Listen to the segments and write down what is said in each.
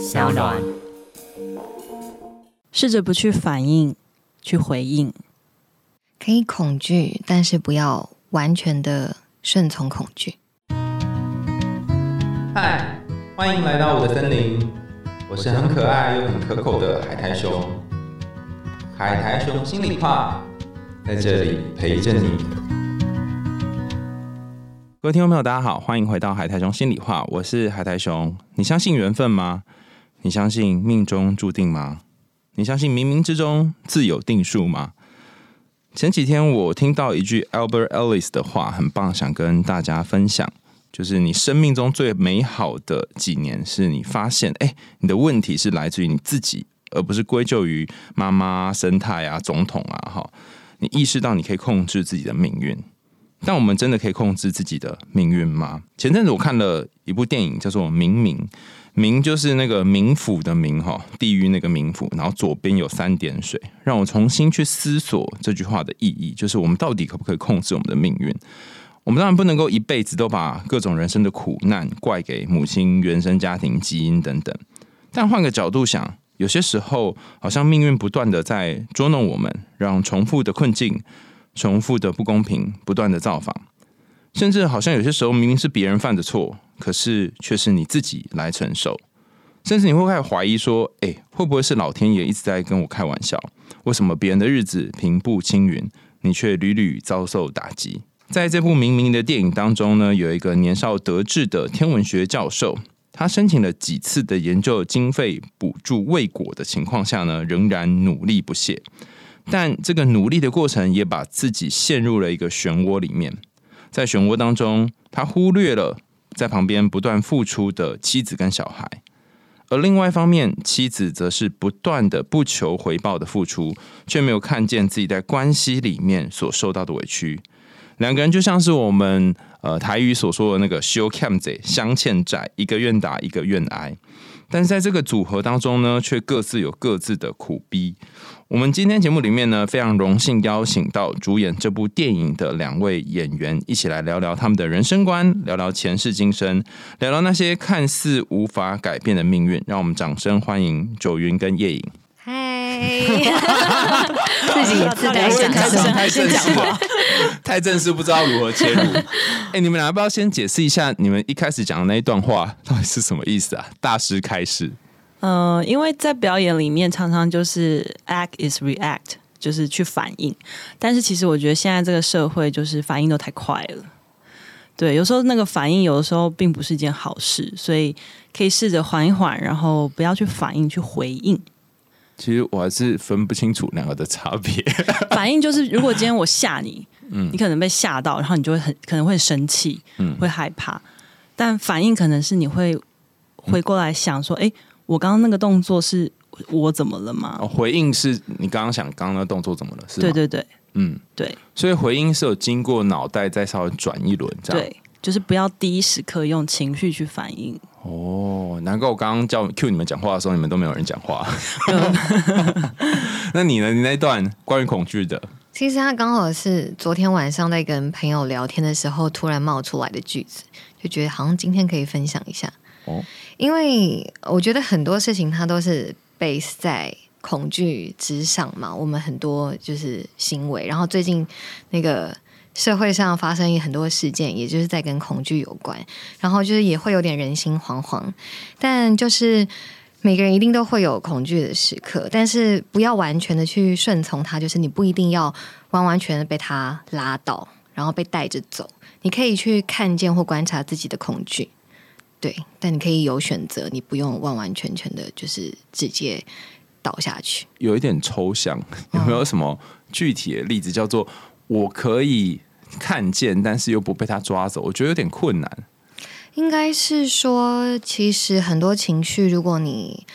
小暖。试着不去反应，去回应。可以恐惧，但是不要完全的顺从恐惧。嗨，欢迎来到我的森林，我是很可爱又很可口的海苔熊。海苔熊心里话，在这里陪着你。各位听众朋友，大家好，欢迎回到海苔熊心里话，我是海苔熊。你相信缘分吗？你相信命中注定吗？你相信冥冥之中自有定数吗？前几天我听到一句 Albert Ellis 的话，很棒，想跟大家分享。就是你生命中最美好的几年，是你发现，哎，你的问题是来自于你自己，而不是归咎于妈妈、生态啊、总统啊。哈，你意识到你可以控制自己的命运，但我们真的可以控制自己的命运吗？前阵子我看了一部电影，叫做《冥冥》。冥就是那个冥府的冥哈，地狱那个冥府，然后左边有三点水，让我重新去思索这句话的意义，就是我们到底可不可以控制我们的命运？我们当然不能够一辈子都把各种人生的苦难怪给母亲、原生家庭、基因等等，但换个角度想，有些时候好像命运不断的在捉弄我们，让重复的困境、重复的不公平不断的造访，甚至好像有些时候明明是别人犯的错。可是却是你自己来承受，甚至你会开始怀疑说：“哎，会不会是老天爷一直在跟我开玩笑？为什么别人的日子平步青云，你却屡屡遭受打击？”在这部明明的电影当中呢，有一个年少得志的天文学教授，他申请了几次的研究经费补助未果的情况下呢，仍然努力不懈。但这个努力的过程也把自己陷入了一个漩涡里面，在漩涡当中，他忽略了。在旁边不断付出的妻子跟小孩，而另外一方面，妻子则是不断的不求回报的付出，却没有看见自己在关系里面所受到的委屈。两个人就像是我们呃台语所说的那个修 cam 贼相欠债，一个愿打一个愿挨。但是在这个组合当中呢，却各自有各自的苦逼。我们今天节目里面呢，非常荣幸邀请到主演这部电影的两位演员，一起来聊聊他们的人生观，聊聊前世今生，聊聊那些看似无法改变的命运。让我们掌声欢迎九云跟夜影。嗨，自己自带讲声，太正式，太正式，不知道如何切入。哎，你们俩要不要先解释一下，你们一开始讲的那一段话到底是什么意思啊？大师开始。嗯，因为在表演里面常常就是 act is react，就是去反应。但是其实我觉得现在这个社会就是反应都太快了，对，有时候那个反应有的时候并不是一件好事，所以可以试着缓一缓，然后不要去反应，去回应。其实我还是分不清楚两个的差别。反应就是 如果今天我吓你，嗯，你可能被吓到，然后你就会很可能会生气，嗯，会害怕。但反应可能是你会回过来想说，哎。我刚刚那个动作是我怎么了吗？回应是你刚刚想刚刚那动作怎么了？是对对对，嗯，对。所以回应是有经过脑袋再稍微转一轮，这样对，就是不要第一时刻用情绪去反应。哦，难怪我刚刚叫 Q 你们讲话的时候，你们都没有人讲话。那你呢？你那段关于恐惧的，其实他刚好是昨天晚上在跟朋友聊天的时候突然冒出来的句子，就觉得好像今天可以分享一下。哦。因为我觉得很多事情它都是 base 在恐惧之上嘛，我们很多就是行为，然后最近那个社会上发生很多事件，也就是在跟恐惧有关，然后就是也会有点人心惶惶，但就是每个人一定都会有恐惧的时刻，但是不要完全的去顺从它，就是你不一定要完完全的被它拉倒，然后被带着走，你可以去看见或观察自己的恐惧。对，但你可以有选择，你不用完完全全的，就是直接倒下去。有一点抽象，有没有什么具体的例子？叫做我可以看见，但是又不被他抓走，我觉得有点困难。应该是说，其实很多情绪，如果你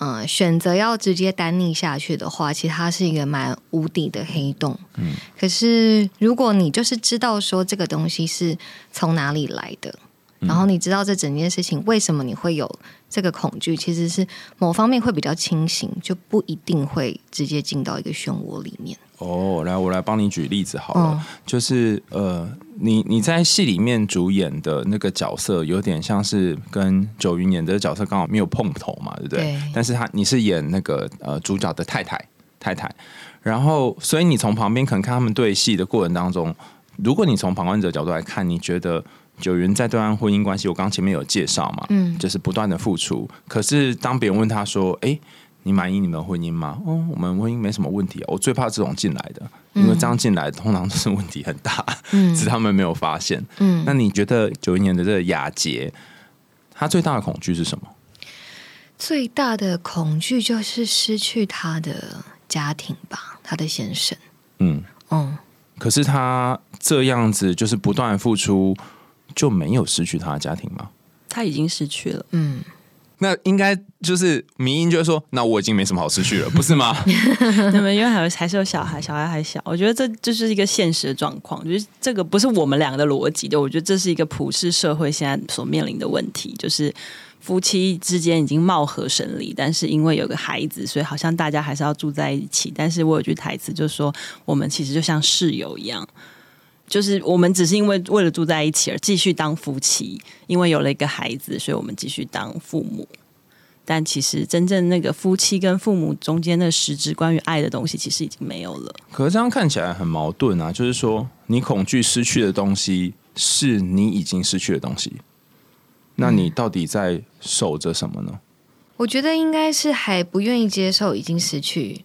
嗯选择要直接单逆下去的话，其实它是一个蛮无底的黑洞。嗯，可是如果你就是知道说这个东西是从哪里来的。然后你知道这整件事情为什么你会有这个恐惧？其实是某方面会比较清醒，就不一定会直接进到一个漩涡里面。哦，来，我来帮你举例子好了，就是呃，你你在戏里面主演的那个角色，有点像是跟九云演的角色刚好没有碰头嘛，对不对？但是他你是演那个呃主角的太太太太，然后所以你从旁边可能看他们对戏的过程当中，如果你从旁观者角度来看，你觉得九云在对岸婚姻关系，我刚前面有介绍嘛，嗯，就是不断的付出，可是当别人问他说，哎。你满意你们婚姻吗？哦，我们婚姻没什么问题。我最怕这种进来的，因为这样进来通常都是问题很大，只是他们没有发现。嗯，那你觉得九一年的这个雅洁，他最大的恐惧是什么？最大的恐惧就是失去他的家庭吧，他的先生。嗯嗯，可是他这样子就是不断付出，就没有失去他的家庭吗？他已经失去了。嗯。那应该就是民音，就是说，那我已经没什么好失去了，不是吗？那么因为还有还是有小孩，小孩还小，我觉得这就是一个现实的状况。就是这个不是我们两个的逻辑的，我觉得这是一个普世社会现在所面临的问题，就是夫妻之间已经貌合神离，但是因为有个孩子，所以好像大家还是要住在一起。但是我有句台词就是说，我们其实就像室友一样。就是我们只是因为为了住在一起而继续当夫妻，因为有了一个孩子，所以我们继续当父母。但其实真正那个夫妻跟父母中间的实质关于爱的东西，其实已经没有了。可是这样看起来很矛盾啊！就是说，你恐惧失去的东西，是你已经失去的东西。那你到底在守着什么呢？我觉得应该是还不愿意接受已经失去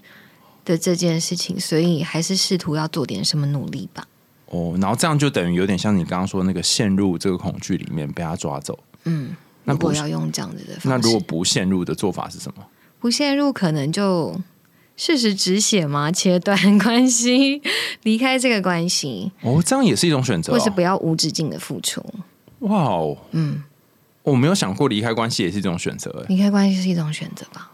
的这件事情，所以还是试图要做点什么努力吧。哦，然后这样就等于有点像你刚刚说那个陷入这个恐惧里面被他抓走。嗯，那不要用这样子的。那如果不陷入的做法是什么？不陷入可能就事实止血嘛，切断关系，离开这个关系。哦，这样也是一种选择，或是不要无止境的付出。哇哦，嗯，我没有想过离开关系也是一种选择。离开关系是一种选择吧。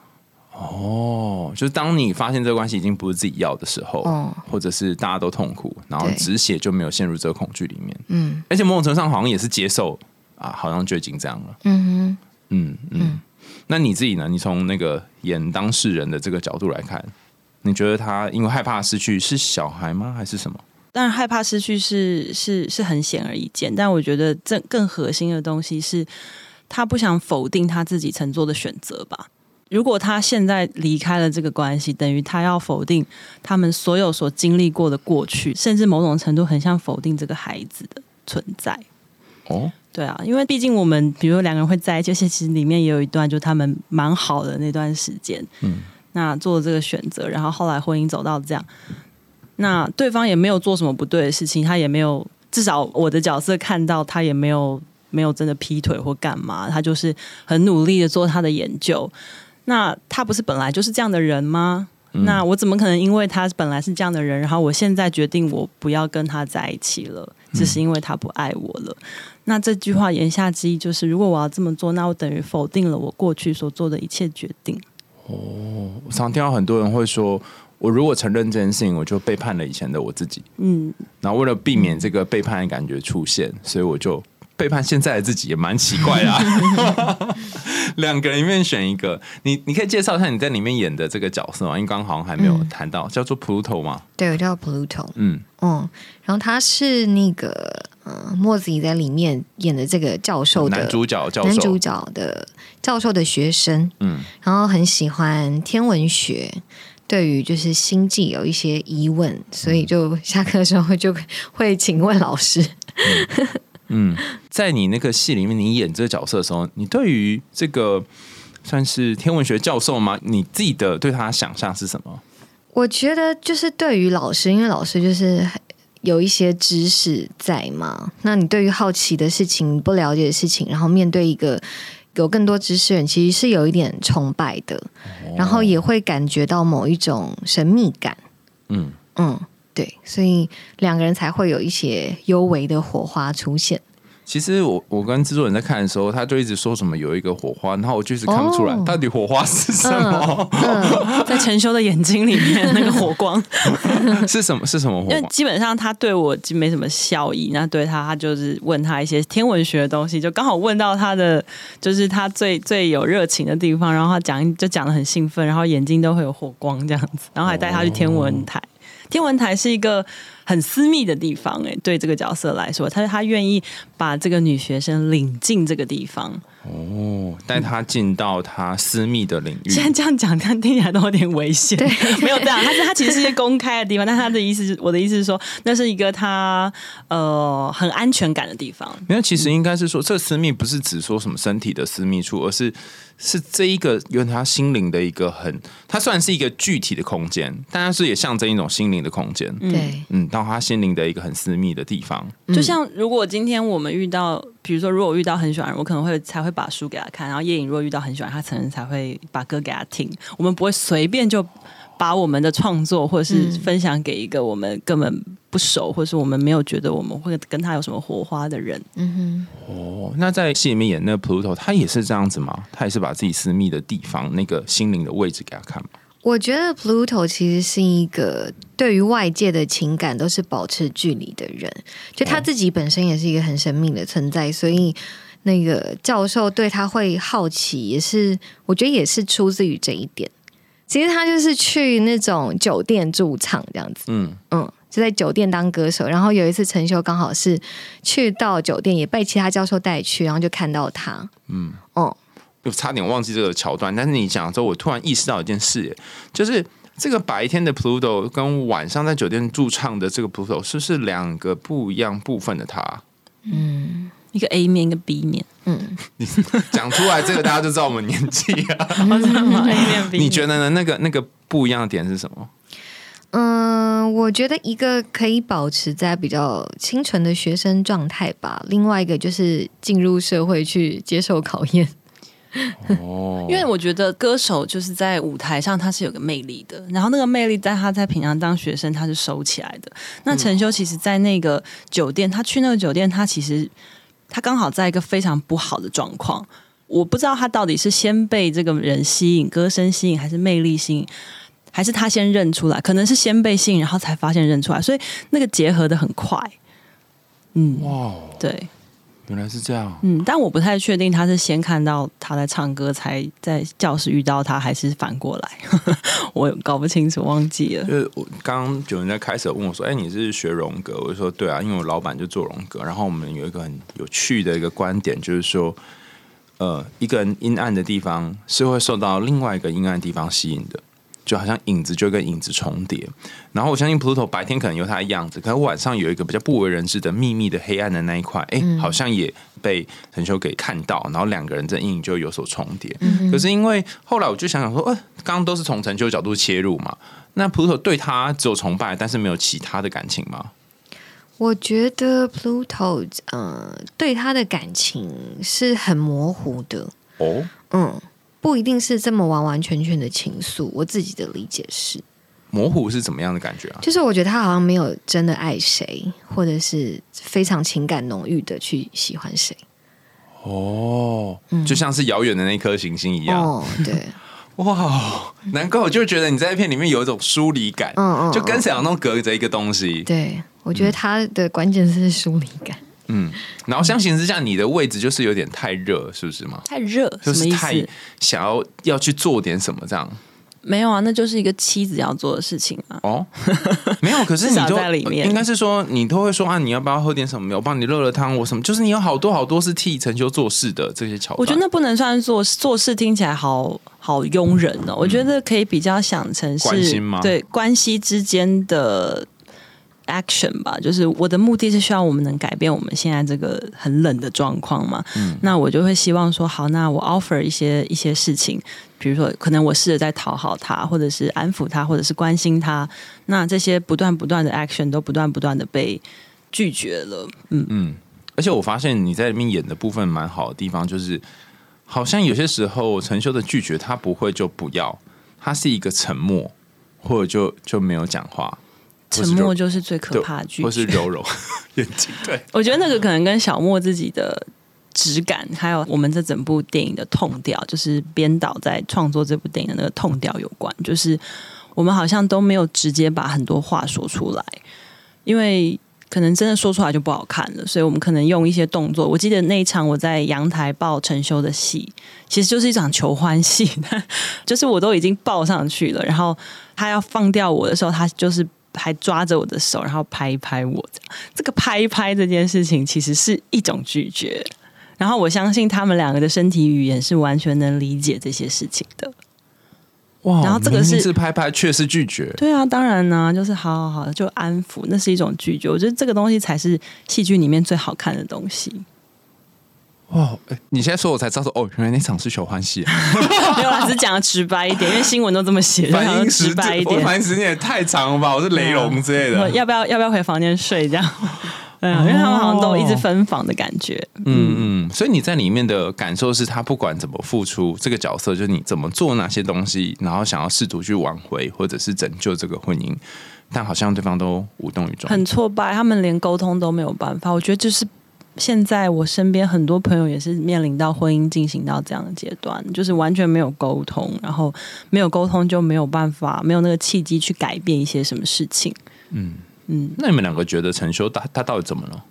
哦，就是当你发现这个关系已经不是自己要的时候，哦，或者是大家都痛苦，然后止血就没有陷入这个恐惧里面，嗯，而且某种程度上好像也是接受啊，好像就已经这样了，嗯哼，嗯嗯，那你自己呢？你从那个演当事人的这个角度来看，你觉得他因为害怕失去是小孩吗？还是什么？当然害怕失去是是是很显而易见，但我觉得这更核心的东西是他不想否定他自己曾做的选择吧。如果他现在离开了这个关系，等于他要否定他们所有所经历过的过去，甚至某种程度很像否定这个孩子的存在。哦，对啊，因为毕竟我们，比如两个人会在一起，其实里面也有一段，就他们蛮好的那段时间。嗯，那做了这个选择，然后后来婚姻走到这样，那对方也没有做什么不对的事情，他也没有，至少我的角色看到他也没有没有真的劈腿或干嘛，他就是很努力的做他的研究。那他不是本来就是这样的人吗？那我怎么可能因为他本来是这样的人，然后我现在决定我不要跟他在一起了，只是因为他不爱我了？那这句话言下之意就是，如果我要这么做，那我等于否定了我过去所做的一切决定。哦，我常听到很多人会说，我如果承认这件事情，我就背叛了以前的我自己。嗯，然后为了避免这个背叛的感觉出现，所以我就。背叛现在的自己也蛮奇怪啊！两个人里面选一个，你你可以介绍一下你在里面演的这个角色吗？因为刚好像还没有谈到，叫做 Pluto 吗？对，我叫 Pluto。嗯嗯，然后他是那个嗯，墨子怡在里面演的这个教授的男主角，教男主角的教授的学生。嗯，然后很喜欢天文学，对于就是星际有一些疑问，所以就下课的时候就会请问老师。嗯，在你那个戏里面，你演这个角色的时候，你对于这个算是天文学教授吗？你自己的对他想象是什么？我觉得就是对于老师，因为老师就是有一些知识在嘛。那你对于好奇的事情、不了解的事情，然后面对一个有更多知识人，其实是有一点崇拜的，然后也会感觉到某一种神秘感。嗯嗯。对，所以两个人才会有一些幽微的火花出现。其实我我跟制作人在看的时候，他就一直说什么有一个火花，然后我就是看不出来到底火花是什么。在陈修的眼睛里面，那个火光 是什么？是什么？因为基本上他对我没什么笑意，那对他，他就是问他一些天文学的东西，就刚好问到他的，就是他最最有热情的地方，然后他讲就讲的很兴奋，然后眼睛都会有火光这样子，然后还带他去天文台。天文台是一个很私密的地方，哎，对这个角色来说，他他愿意把这个女学生领进这个地方。哦，带他进到他私密的领域。现在这样讲，但听起来都有点危险。对，没有这样，他是他其实是一个公开的地方，但他的意思是，我的意思是说，那是一个他呃很安全感的地方。没有，其实应该是说，这私密不是指说什么身体的私密处，而是是这一个有他心灵的一个很，它算是一个具体的空间，但是也象征一种心灵的空间。对，嗯，到他心灵的一个很私密的地方。就像如果今天我们遇到。比如说，如果我遇到很喜欢人，我可能会才会把书给他看。然后叶颖如果遇到很喜欢他，可能才会把歌给他听。我们不会随便就把我们的创作或者是分享给一个我们根本不熟，或是我们没有觉得我们会跟他有什么火花的人。嗯哼。哦，那在戏里面演那个 Pluto，他也是这样子吗？他也是把自己私密的地方、那个心灵的位置给他看吗？我觉得 Pluto 其实是一个对于外界的情感都是保持距离的人，就他自己本身也是一个很神秘的存在，所以那个教授对他会好奇，也是我觉得也是出自于这一点。其实他就是去那种酒店驻唱这样子，嗯嗯，就在酒店当歌手。然后有一次陈修刚好是去到酒店，也被其他教授带去，然后就看到他，嗯哦。我差点忘记这个桥段，但是你讲之后，我突然意识到一件事，就是这个白天的 Pluto 跟晚上在酒店驻唱的这个 Pluto 是不是两个不一样部分的他？嗯，一个 A 面，一个 B 面。嗯，讲出来这个大家就知道我们年纪啊。A 面 B 你觉得呢？那个那个不一样的点是什么？嗯，我觉得一个可以保持在比较清纯的学生状态吧，另外一个就是进入社会去接受考验。哦，因为我觉得歌手就是在舞台上他是有个魅力的，然后那个魅力在他在平常当学生他是收起来的。那陈修其实，在那个酒店，他去那个酒店，他其实他刚好在一个非常不好的状况。我不知道他到底是先被这个人吸引，歌声吸引，还是魅力吸引，还是他先认出来？可能是先被吸引，然后才发现认出来，所以那个结合的很快。嗯，哇，对。原来是这样，嗯，但我不太确定他是先看到他在唱歌，才在教室遇到他，还是反过来，我搞不清楚，忘记了。就是我刚刚有人在开始问我说：“哎，你是学荣格？”我就说：“对啊，因为我老板就做荣格。”然后我们有一个很有趣的一个观点，就是说，呃，一个人阴暗的地方是会受到另外一个阴暗地方吸引的。就好像影子就跟影子重叠，然后我相信 Pluto 白天可能有它的样子，可是晚上有一个比较不为人知的秘密的黑暗的那一块，哎，好像也被陈修给看到，然后两个人这阴影就有所重叠。可是因为后来我就想想说，呃，刚刚都是从陈修角度切入嘛，那 Pluto 对他只有崇拜，但是没有其他的感情吗？我觉得 Pluto 呃对他的感情是很模糊的哦，嗯。不一定是这么完完全全的情愫，我自己的理解是模糊是怎么样的感觉啊？就是我觉得他好像没有真的爱谁，或者是非常情感浓郁的去喜欢谁。哦，就像是遥远的那颗行星一样。哦，对，哇，难怪我就觉得你在片里面有一种疏离感，嗯嗯，就跟沈阳东隔着一个东西。对，我觉得他的关键是疏离感。嗯，然后相形之下，你的位置就是有点太热，是不是吗？太热，就是太想要要去做点什么这样。没有啊，那就是一个妻子要做的事情啊。哦，没有，可是你 都在里面，应该是说你都会说啊，你要不要喝点什么？我帮你热热汤，我什么？就是你有好多好多是替陈秋做事的这些桥段。我觉得那不能算做做事，听起来好好庸人哦。我觉得可以比较想成是对关系之间的。Action 吧，就是我的目的是希望我们能改变我们现在这个很冷的状况嘛。嗯，那我就会希望说，好，那我 offer 一些一些事情，比如说，可能我试着在讨好他，或者是安抚他，或者是关心他。那这些不断不断的 action 都不断不断的被拒绝了。嗯嗯，而且我发现你在里面演的部分蛮好的地方，就是好像有些时候陈修的拒绝他不会就不要，他是一个沉默，或者就就没有讲话。沉默就是最可怕的句，或是 柔柔 眼睛。对，我觉得那个可能跟小莫自己的质感，还有我们这整部电影的痛调，就是编导在创作这部电影的那个痛调有关。就是我们好像都没有直接把很多话说出来，因为可能真的说出来就不好看了，所以我们可能用一些动作。我记得那一场我在阳台抱陈修的戏，其实就是一场求欢戏，就是我都已经抱上去了，然后他要放掉我的时候，他就是。还抓着我的手，然后拍一拍我。这个拍一拍这件事情，其实是一种拒绝。然后我相信他们两个的身体语言是完全能理解这些事情的。哇！然后这个是是拍拍，却是拒绝。对啊，当然呢，就是好好好，就安抚，那是一种拒绝。我觉得这个东西才是戏剧里面最好看的东西。哇！你现在说，我才知道说，哦，原来那场是求欢喜。没有，老师讲的直白一点，因为新闻都这么写，反应直白一点。反应时间也太长了吧？我是雷龙之类的。要不要？要不要回房间睡？这样。嗯，因为他们好像都一直分房的感觉。嗯嗯，所以你在里面的感受是他不管怎么付出，这个角色就是你怎么做哪些东西，然后想要试图去挽回或者是拯救这个婚姻，但好像对方都无动于衷，很挫败，他们连沟通都没有办法。我觉得就是现在我身边很多朋友也是面临到婚姻进行到这样的阶段，就是完全没有沟通，然后没有沟通就没有办法，没有那个契机去改变一些什么事情。嗯。嗯，那你们两个觉得陈修他他到底怎么了？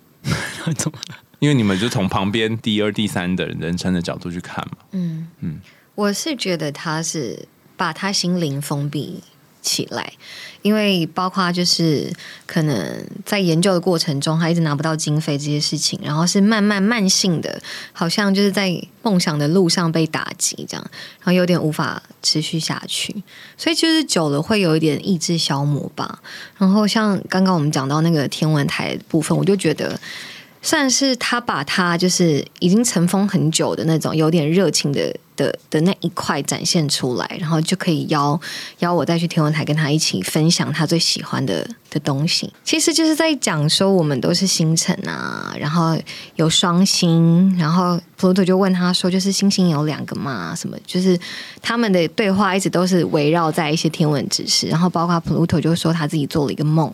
怎么了？因为你们就从旁边第二、第三的人称的角度去看嘛。嗯嗯，我是觉得他是把他心灵封闭。起来，因为包括就是可能在研究的过程中，他一直拿不到经费这些事情，然后是慢慢慢性的，好像就是在梦想的路上被打击这样，然后有点无法持续下去，所以就是久了会有一点意志消磨吧。然后像刚刚我们讲到那个天文台部分，我就觉得。算是他把他就是已经尘封很久的那种有点热情的的的那一块展现出来，然后就可以邀邀我再去天文台跟他一起分享他最喜欢的的东西。其实就是在讲说我们都是星辰啊，然后有双星，然后 Pluto 就问他说，就是星星有两个嘛？什么？就是他们的对话一直都是围绕在一些天文知识，然后包括 Pluto 就说他自己做了一个梦。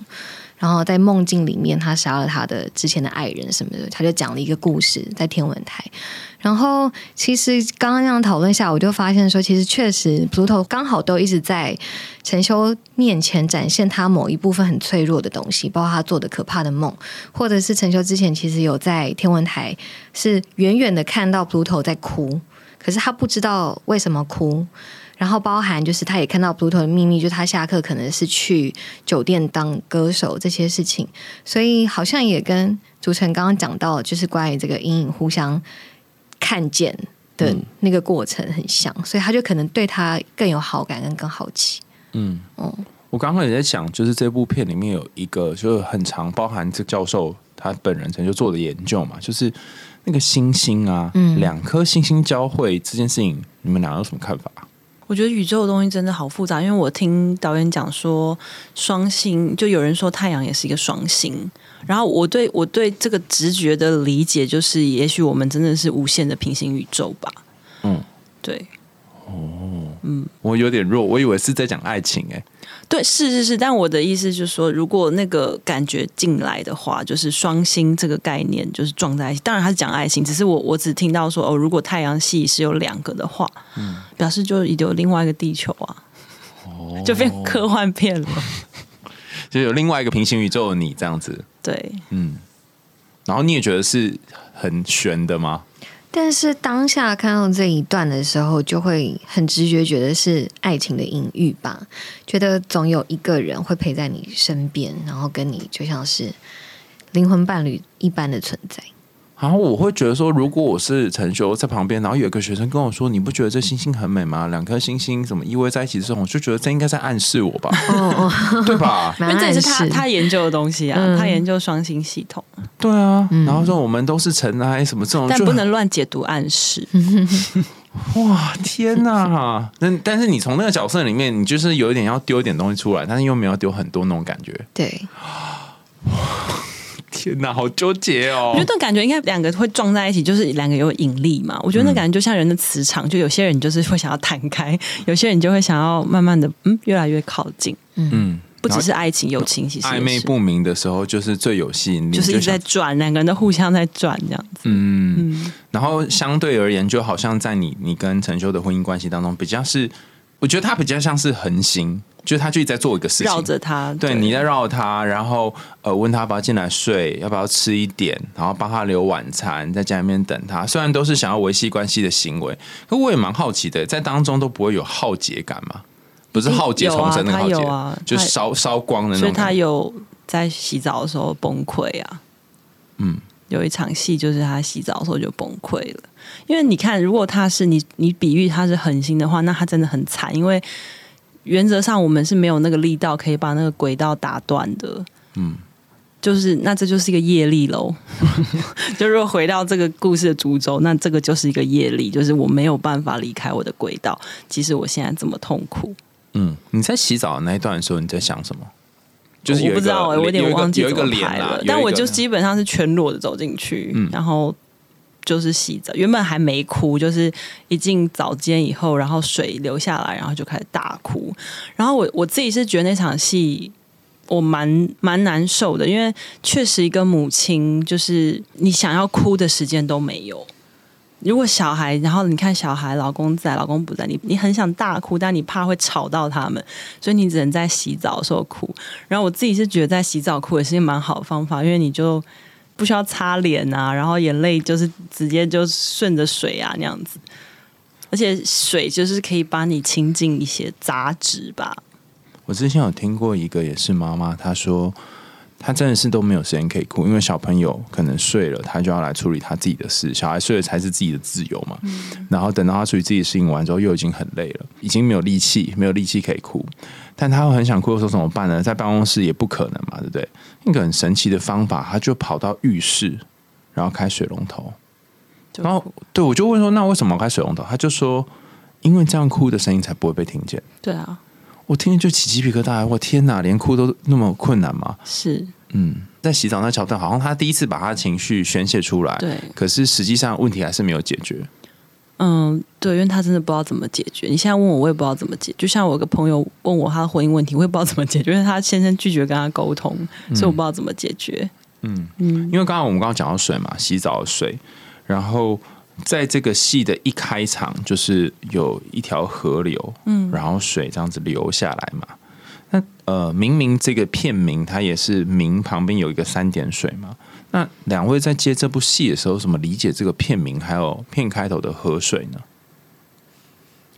然后在梦境里面，他杀了他的之前的爱人什么的，他就讲了一个故事在天文台。然后其实刚刚这样讨论下，我就发现说，其实确实普头刚好都一直在陈修面前展现他某一部分很脆弱的东西，包括他做的可怕的梦，或者是陈修之前其实有在天文台是远远的看到普头在哭，可是他不知道为什么哭。然后包含就是他也看到 Pluto 的秘密，就他下课可能是去酒店当歌手这些事情，所以好像也跟主持人刚刚讲到，就是关于这个阴影互相看见的那个过程很像，所以他就可能对他更有好感，跟更好奇。嗯，哦，我刚刚也在想，就是这部片里面有一个就是很长，包含这教授他本人曾经做的研究嘛，就是那个星星啊，两颗星星交汇这件事情，你们俩有什么看法？我觉得宇宙的东西真的好复杂，因为我听导演讲说双星，就有人说太阳也是一个双星，然后我对我对这个直觉的理解就是，也许我们真的是无限的平行宇宙吧。嗯，对。哦，嗯，我有点弱，我以为是在讲爱情，哎。对，是是是，但我的意思就是说，如果那个感觉进来的话，就是双星这个概念就是撞在一起。当然，他是讲爱情，只是我我只听到说，哦，如果太阳系是有两个的话，嗯，表示就有另外一个地球啊，哦，就变科幻片了，就有另外一个平行宇宙的你这样子。对，嗯，然后你也觉得是很悬的吗？但是当下看到这一段的时候，就会很直觉觉得是爱情的隐喻吧。觉得总有一个人会陪在你身边，然后跟你就像是灵魂伴侣一般的存在。然后我会觉得说，如果我是陈修在旁边，然后有一个学生跟我说：“你不觉得这星星很美吗？两颗星星怎么依偎在一起？”这种我就觉得这应该在暗示我吧，对吧？因 为这是他他研究的东西啊，他研究双星系统。对啊，然后说我们都是尘埃什么这种，但不能乱解读暗示。哇，天哪！那但是你从那个角色里面，你就是有一点要丢一点东西出来，但是又没有丢很多那种感觉。对。天哪，好纠结哦！我觉得那感觉应该两个会撞在一起，就是两个有引力嘛。我觉得那感觉就像人的磁场，就有些人就是会想要弹开，有些人就会想要慢慢的嗯越来越靠近。嗯，不只是爱情、友情，其实暧昧不明的时候就是最有吸引力，就是一直在转，两个人都互相在转这样子。嗯，然后相对而言，就好像在你你跟陈修的婚姻关系当中，比较是我觉得他比较像是恒星。就他就一直在做一个事情，绕着他，对，你在绕他，然后呃问他要不要进来睡，要不要吃一点，然后帮他留晚餐，在家里面等他。虽然都是想要维系关系的行为，可我也蛮好奇的，在当中都不会有浩劫感吗？不是浩劫重生那个浩劫，就烧烧光的那种。所以他有在洗澡的时候崩溃啊。嗯，有一场戏就是他洗澡的时候就崩溃了。因为你看，如果他是你，你比喻他是狠心的话，那他真的很惨。因为原则上我们是没有那个力道可以把那个轨道打断的。嗯。就是那这就是一个业力喽。就如果回到这个故事的主轴，那这个就是一个业力，就是我没有办法离开我的轨道，即使我现在这么痛苦。嗯，你在洗澡那一段的时候，你在想什么？就是我不知道，我有点忘记有一个拍了。但我就基本上是全裸的走进去，然后就是洗澡。原本还没哭，就是一进澡间以后，然后水流下来，然后就开始大哭。然后我我自己是觉得那场戏。我蛮蛮难受的，因为确实一个母亲就是你想要哭的时间都没有。如果小孩，然后你看小孩，老公在，老公不在，你你很想大哭，但你怕会吵到他们，所以你只能在洗澡的时候哭。然后我自己是觉得在洗澡哭也是一个蛮好的方法，因为你就不需要擦脸啊，然后眼泪就是直接就顺着水啊那样子，而且水就是可以帮你清净一些杂质吧。我之前有听过一个也是妈妈，她说她真的是都没有时间可以哭，因为小朋友可能睡了，他就要来处理他自己的事。小孩睡了才是自己的自由嘛。然后等到他处理自己的事情完之后，又已经很累了，已经没有力气，没有力气可以哭。但他又很想哭的时候怎么办呢？在办公室也不可能嘛，对不对？一个很神奇的方法，他就跑到浴室，然后开水龙头。然后对我就问说：“那为什么开水龙头？”他就说：“因为这样哭的声音才不会被听见。”对啊。我听就起鸡皮疙瘩，我天哪，连哭都那么困难吗？是，嗯，在洗澡那桥段，好像他第一次把他的情绪宣泄出来，对，可是实际上问题还是没有解决。嗯，对，因为他真的不知道怎么解决。你现在问我，我也不知道怎么解。就像我有个朋友问我他的婚姻问题，我也不知道怎么解决，因为他先生拒绝跟他沟通，所以我不知道怎么解决。嗯嗯，因为刚刚我们刚刚讲到水嘛，洗澡的水，然后。在这个戏的一开场，就是有一条河流，嗯，然后水这样子流下来嘛。那呃，明明这个片名它也是“明”旁边有一个三点水嘛。那两位在接这部戏的时候，怎么理解这个片名还有片开头的河水呢？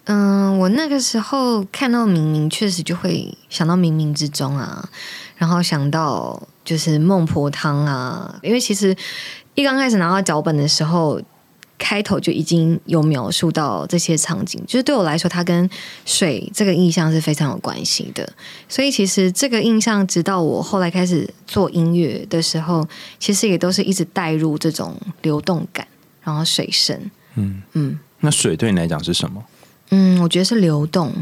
嗯，我那个时候看到“明明”，确实就会想到冥冥之中啊，然后想到就是孟婆汤啊，因为其实一刚开始拿到脚本的时候。开头就已经有描述到这些场景，就是对我来说，它跟水这个印象是非常有关系的。所以其实这个印象，直到我后来开始做音乐的时候，其实也都是一直带入这种流动感，然后水声。嗯嗯，那水对你来讲是什么？嗯，我觉得是流动。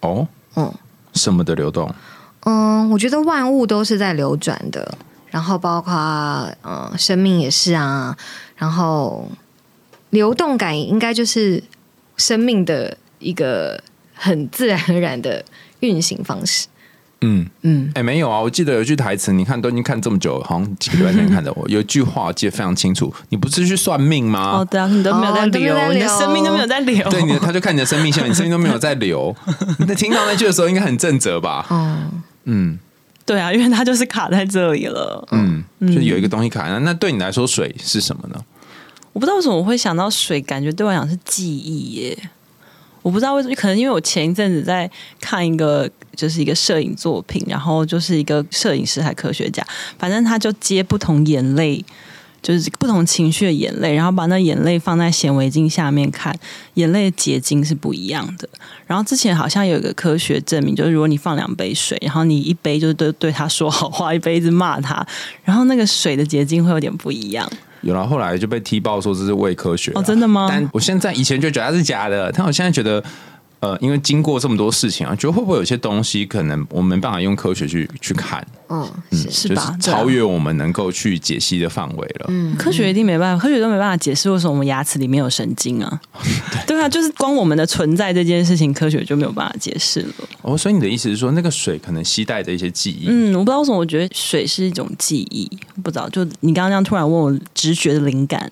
哦，嗯，什么的流动？嗯，我觉得万物都是在流转的，然后包括嗯，生命也是啊，然后。流动感应该就是生命的一个很自然而然的运行方式。嗯嗯，哎，没有啊，我记得有句台词，你看都已经看这么久，好像几个月前看的。我 有一句话我记得非常清楚，你不是去算命吗？哦，对啊，你都没有在流，你的生命都没有在流。对，你他就看你的生命线，你生命都没有在流。你听到那句的时候，应该很正则吧？哦，嗯，对啊，因为它就是卡在这里了。嗯，就有一个东西卡。那那对你来说，水是什么呢？我不知道为什么我会想到水，感觉对我来讲是记忆耶。我不知道为什么，可能因为我前一阵子在看一个，就是一个摄影作品，然后就是一个摄影师还科学家，反正他就接不同眼泪，就是不同情绪的眼泪，然后把那眼泪放在显微镜下面看，眼泪的结晶是不一样的。然后之前好像有一个科学证明，就是如果你放两杯水，然后你一杯就是对对他说好话，一杯一直骂他，然后那个水的结晶会有点不一样。有了，后来就被踢爆说这是伪科学哦，真的吗？但我现在以前就觉得它是假的，但我现在觉得。呃，因为经过这么多事情啊，觉得会不会有些东西可能我们没办法用科学去去看，嗯，是吧？超越我们能够去解析的范围了。嗯，科学一定没办法，科学都没办法解释为什么我们牙齿里面有神经啊？对啊，就是光我们的存在这件事情，科学就没有办法解释了。哦，所以你的意思是说，那个水可能携带着一些记忆？嗯，我不知道为什么，我觉得水是一种记忆，不知道。就你刚刚这样突然问我直觉的灵感。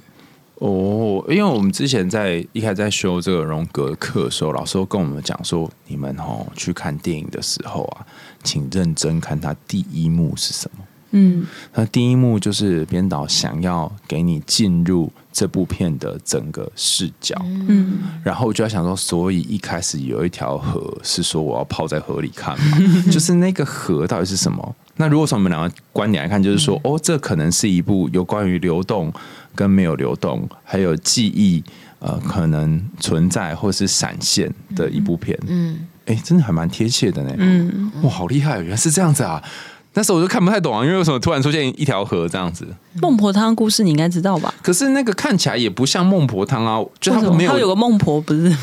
哦，因为我们之前在一开始在修这个荣格课的时候，老师都跟我们讲说，你们哦去看电影的时候啊，请认真看它第一幕是什么。嗯，那第一幕就是编导想要给你进入这部片的整个视角，嗯，然后我就在想说，所以一开始有一条河是说我要泡在河里看嘛，就是那个河到底是什么？那如果从我们两个观点来看，就是说，哦，这可能是一部有关于流动跟没有流动，还有记忆呃可能存在或是闪现的一部片。嗯，哎，真的还蛮贴切的呢。嗯，哇，好厉害，原来是这样子啊！那时候我就看不太懂啊，因为为什么突然出现一条河这样子？孟婆汤故事你应该知道吧？可是那个看起来也不像孟婆汤啊，就它没有它有个孟婆不是吗？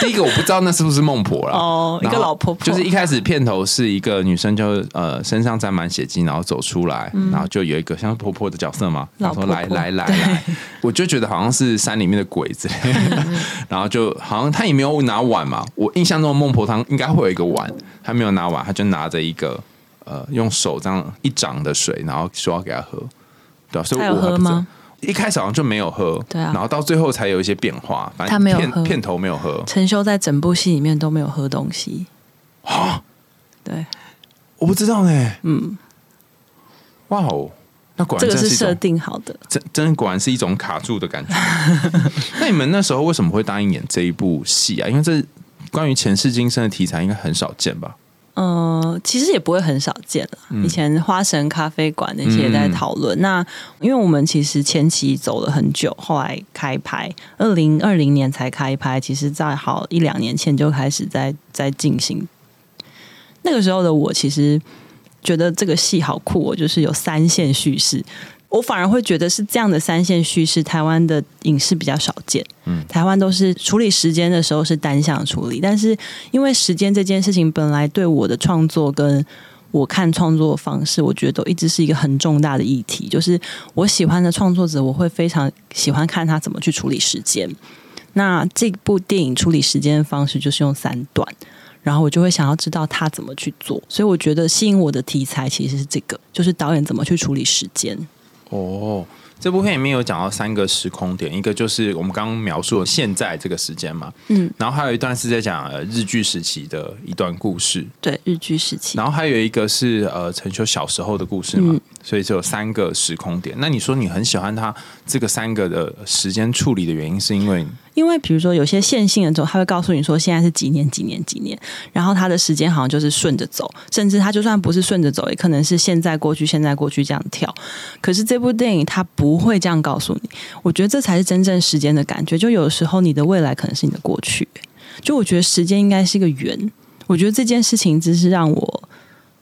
第一个我不知道那是不是孟婆啦。哦，一个老婆婆，就是一开始片头是一个女生，就呃身上沾满血迹，然后走出来，然后就有一个像婆婆的角色嘛，然后说来来来来，我就觉得好像是山里面的鬼子，然后就好像他也没有拿碗嘛，我印象中的孟婆汤应该会有一个碗，他没有拿碗，他就拿着一个。呃，用手这样一掌的水，然后说要给他喝，对啊，所以他有喝吗？一开始好像就没有喝，对啊，然后到最后才有一些变化。反正他没有喝，片头没有喝。陈修在整部戏里面都没有喝东西啊？对，我不知道呢。嗯，哇哦，那果然这个是设定好的，真真果然是一种卡住的感觉。那你们那时候为什么会答应演这一部戏啊？因为这关于前世今生的题材应该很少见吧？呃，其实也不会很少见了。以前花神咖啡馆那些也在讨论。那因为我们其实前期走了很久，后来开拍，二零二零年才开拍。其实，在好一两年前就开始在在进行。那个时候的我，其实觉得这个戏好酷，我就是有三线叙事。我反而会觉得是这样的三线叙事，台湾的影视比较少见。嗯，台湾都是处理时间的时候是单向处理，但是因为时间这件事情本来对我的创作跟我看创作方式，我觉得都一直是一个很重大的议题。就是我喜欢的创作者，我会非常喜欢看他怎么去处理时间。那这部电影处理时间的方式就是用三段，然后我就会想要知道他怎么去做。所以我觉得吸引我的题材其实是这个，就是导演怎么去处理时间。哦，这部片里面有讲到三个时空点，一个就是我们刚刚描述的现在这个时间嘛，嗯，然后还有一段是在讲呃日剧时期的一段故事，对，日剧时期，然后还有一个是呃陈秋小时候的故事嘛，所以就有三个时空点。那你说你很喜欢他这个三个的时间处理的原因，是因为？因为比如说有些线性的走，他会告诉你说现在是几年几年几年，然后他的时间好像就是顺着走，甚至他就算不是顺着走，也可能是现在过去现在过去这样跳。可是这部电影它不会这样告诉你，我觉得这才是真正时间的感觉。就有时候你的未来可能是你的过去，就我觉得时间应该是一个圆。我觉得这件事情只是让我。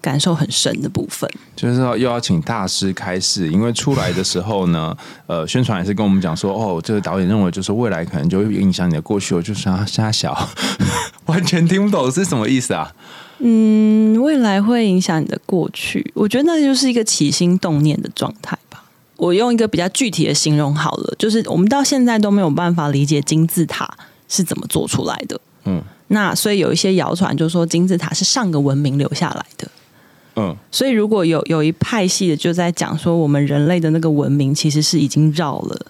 感受很深的部分，就是要又要请大师开示，因为出来的时候呢，呃，宣传也是跟我们讲说，哦，这个导演认为就是未来可能就会影响你的过去，我就说瞎小，完全听不懂是什么意思啊？嗯，未来会影响你的过去，我觉得那就是一个起心动念的状态吧。我用一个比较具体的形容好了，就是我们到现在都没有办法理解金字塔是怎么做出来的，嗯，那所以有一些谣传就说金字塔是上个文明留下来的。嗯，所以如果有有一派系的就在讲说，我们人类的那个文明其实是已经绕了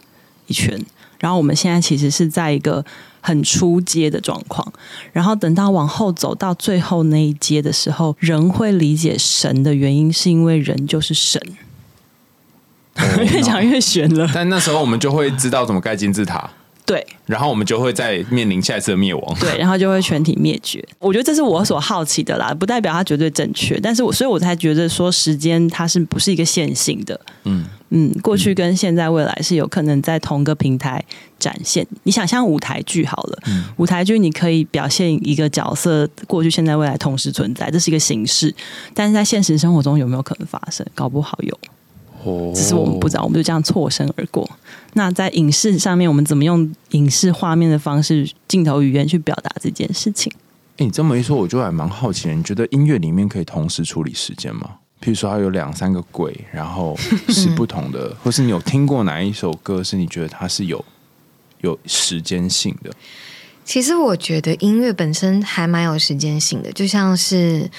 一圈，然后我们现在其实是在一个很出阶的状况，然后等到往后走到最后那一阶的时候，人会理解神的原因，是因为人就是神。越讲越悬了，但那时候我们就会知道怎么盖金字塔。对，然后我们就会再面临下一次的灭亡。对，然后就会全体灭绝。我觉得这是我所好奇的啦，不代表它绝对正确。但是我所以我才觉得说，时间它是不是一个线性的？嗯嗯，过去跟现在、未来是有可能在同个平台展现。你想象舞台剧好了，舞台剧你可以表现一个角色，过去、现在、未来同时存在，这是一个形式。但是在现实生活中有没有可能发生？搞不好有。只是我们不知道，我们就这样错身而过。那在影视上面，我们怎么用影视画面的方式、镜头语言去表达这件事情？哎，你这么一说，我就还蛮好奇的，你觉得音乐里面可以同时处理时间吗？譬如说，它有两三个轨，然后是不同的，或是你有听过哪一首歌是你觉得它是有有时间性的？其实我觉得音乐本身还蛮有时间性的，就像是。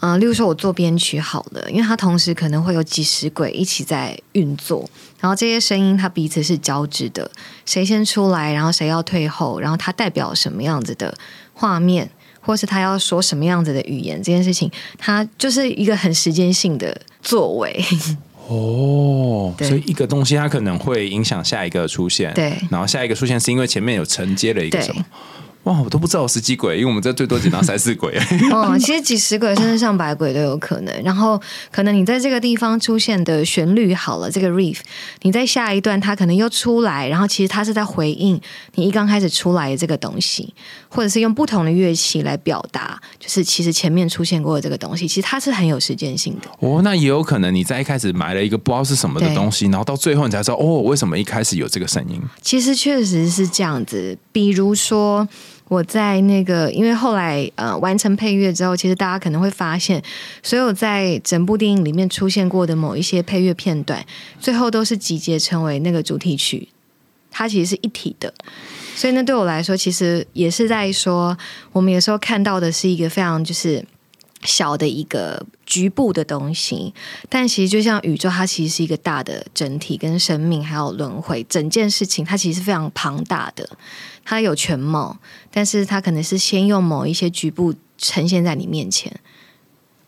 嗯，例如说，我做编曲好了，因为它同时可能会有几十轨一起在运作，然后这些声音它彼此是交织的，谁先出来，然后谁要退后，然后它代表什么样子的画面，或是他要说什么样子的语言，这件事情，它就是一个很时间性的作为。哦，对所以一个东西它可能会影响下一个出现，对然后下一个出现是因为前面有承接了一个什么？哇，我都不知道有十几轨，因为我们这最多只拿三四轨。哦，其实几十轨甚至上百轨都有可能。然后可能你在这个地方出现的旋律好了，这个 riff，你在下一段它可能又出来，然后其实它是在回应你一刚开始出来的这个东西，或者是用不同的乐器来表达，就是其实前面出现过的这个东西，其实它是很有时间性的。哦，那也有可能你在一开始埋了一个不知道是什么的东西，然后到最后你才知道哦，为什么一开始有这个声音？其实确实是这样子，比如说我在那个，因为后来呃完成配乐之后，其实大家可能会发现，所有在整部电影里面出现过的某一些配乐片段，最后都是集结成为那个主题曲，它其实是一体的。所以呢，对我来说，其实也是在说，我们有时候看到的是一个非常就是小的一个局部的东西，但其实就像宇宙，它其实是一个大的整体，跟生命还有轮回，整件事情它其实是非常庞大的，它有全貌，但是它可能是先用某一些局部呈现在你面前。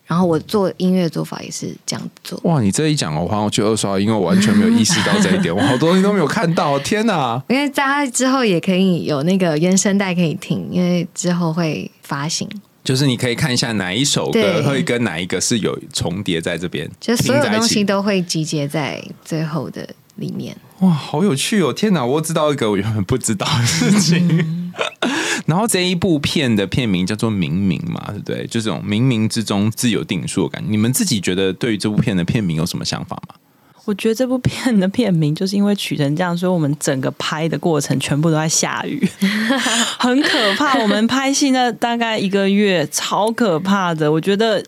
然后我做音乐的做法也是这样做，哇，你这一讲，我好像去二刷，因为我完全没有意识到这一 点，我好多东西都没有看到，天哪！因为大家之后也可以有那个原声带可以听，因为之后会发行，就是你可以看一下哪一首歌对会跟哪一个是有重叠在这边，就所有东西都会集结在最后的里面。哇，好有趣哦！天哪，我知道一个我原本不知道的事情。然后这一部片的片名叫做《冥冥》嘛，对不对？就这种冥冥之中自有定数的感觉。你们自己觉得对于这部片的片名有什么想法吗？我觉得这部片的片名就是因为取成这样，所以我们整个拍的过程全部都在下雨，很可怕。我们拍戏那大概一个月，超可怕的。我觉得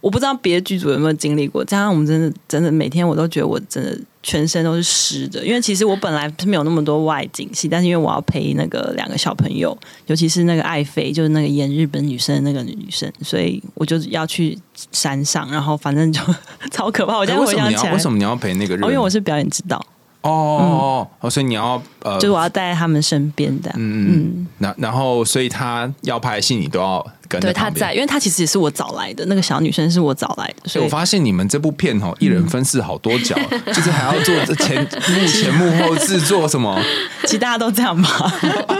我不知道别的剧组有没有经历过，加上我们真的真的每天我都觉得我真的全身都是湿的，因为其实我本来是没有那么多外景戏，但是因为我要陪那个两个小朋友，尤其是那个爱妃，就是那个演日本女生的那个女生，所以我就要去山上，然后反正就 超可怕。我现在回想起来，为什么你要陪那个日哦，本？因为我是表演指导，哦哦哦，所以你要呃，就是我要带在他们身边的。嗯嗯，然然后所以他要拍戏，你都要跟对，他在，因为他其实也是我找来的，那个小女生是我找来的，所以我发现你们这部片哦，一人分饰好多角，就是还要做这前幕前幕后制作什么，其实大家都这样吧，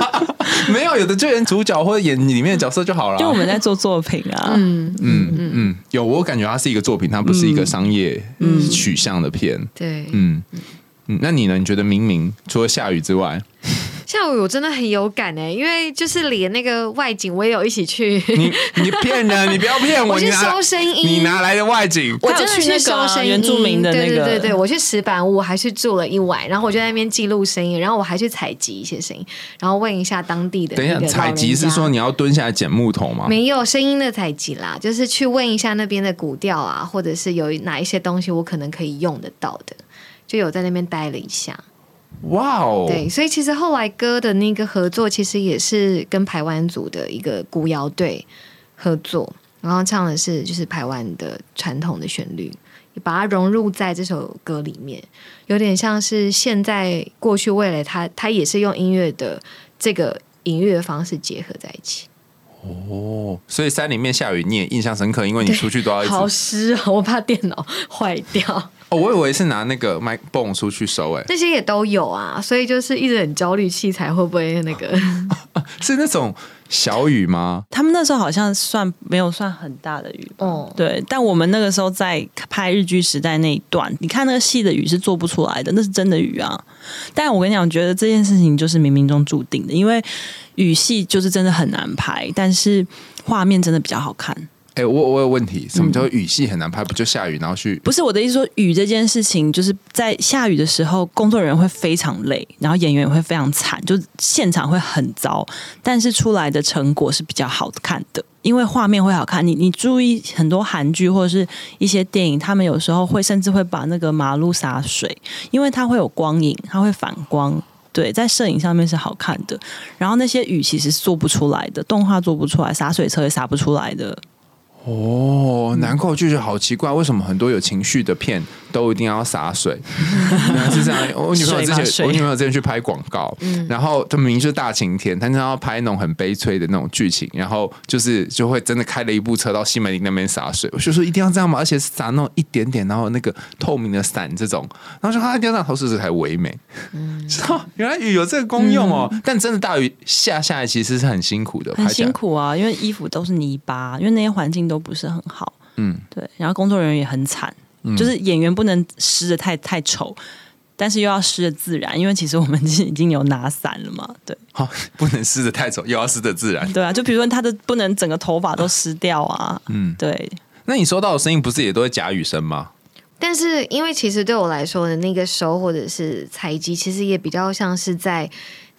没有有的就演主角或者演里面的角色就好了。就我们在做作品啊，嗯，嗯嗯，有我感觉它是一个作品，它不是一个商业取向的片。对。嗯嗯，那你呢？你觉得明明除了下雨之外，下午我真的很有感哎，因为就是连那个外景我也有一起去，你你骗人，你不要骗我，我去你拿收声音，你拿来的外景，我真的去收声音，原住民的那个对对对对，我去石板屋还去住了一晚，然后我就在那边记录声音，然后我还去采集一些声音，然后问一下当地的等一下采集是说你要蹲下来捡木头吗？没有声音的采集啦，就是去问一下那边的古调啊，或者是有哪一些东西我可能可以用得到的，就有在那边待了一下。哇哦，对，所以其实后来歌的那个合作，其实也是跟台湾组的一个古谣队合作，然后唱的是就是台湾的传统的旋律，把它融入在这首歌里面，有点像是现在、过去、未来，它它也是用音乐的这个音乐方式结合在一起。哦，所以山里面下雨你也印象深刻，因为你出去都要好湿哦，我怕电脑坏掉。哦，我以为是拿那个麦泵出去收，哎，这些也都有啊，所以就是一直很焦虑，器材会不会那个？是那种小雨吗？他们那时候好像算没有算很大的雨，哦，对，但我们那个时候在拍日剧时代那一段，你看那个戏的雨是做不出来的，那是真的雨啊。但我跟你讲，觉得这件事情就是冥冥中注定的，因为雨戏就是真的很难拍，但是画面真的比较好看。哎、我我有问题，什么叫雨戏很难拍？不就下雨然后去？不是我的意思说，雨这件事情就是在下雨的时候，工作人员会非常累，然后演员也会非常惨，就现场会很糟，但是出来的成果是比较好看的，因为画面会好看。你你注意很多韩剧或者是一些电影，他们有时候会甚至会把那个马路洒水，因为它会有光影，它会反光。对，在摄影上面是好看的，然后那些雨其实是做不出来的，动画做不出来，洒水车也洒不出来的。哦，难怪我就觉得好奇怪，为什么很多有情绪的片都一定要洒水？是这样。我女朋友之前，我女朋友之前去拍广告，然后她明明是大晴天，但是她要拍那种很悲催的那种剧情，然后就是就会真的开了一部车到西门町那边洒水。我就说一定要这样吗？而且是洒那种一点点，然后那个透明的伞这种，然后说她，一定要让头饰才唯美。知道原来雨有这个功用哦，但真的大雨下下来其实是很辛苦的，很辛。苦啊，因为衣服都是泥巴，因为那些环境都不是很好。嗯，对，然后工作人员也很惨，就是演员不能湿的太太丑，但是又要湿的自然，因为其实我们 已经有拿伞了嘛。对 好，不能湿的太丑，又要湿的自然。对啊，就比如说他的不能整个头发都湿掉啊。嗯，对，那你收到的声音不是也都是假雨声吗？但是因为其实对我来说的那个收或者是采集，其实也比较像是在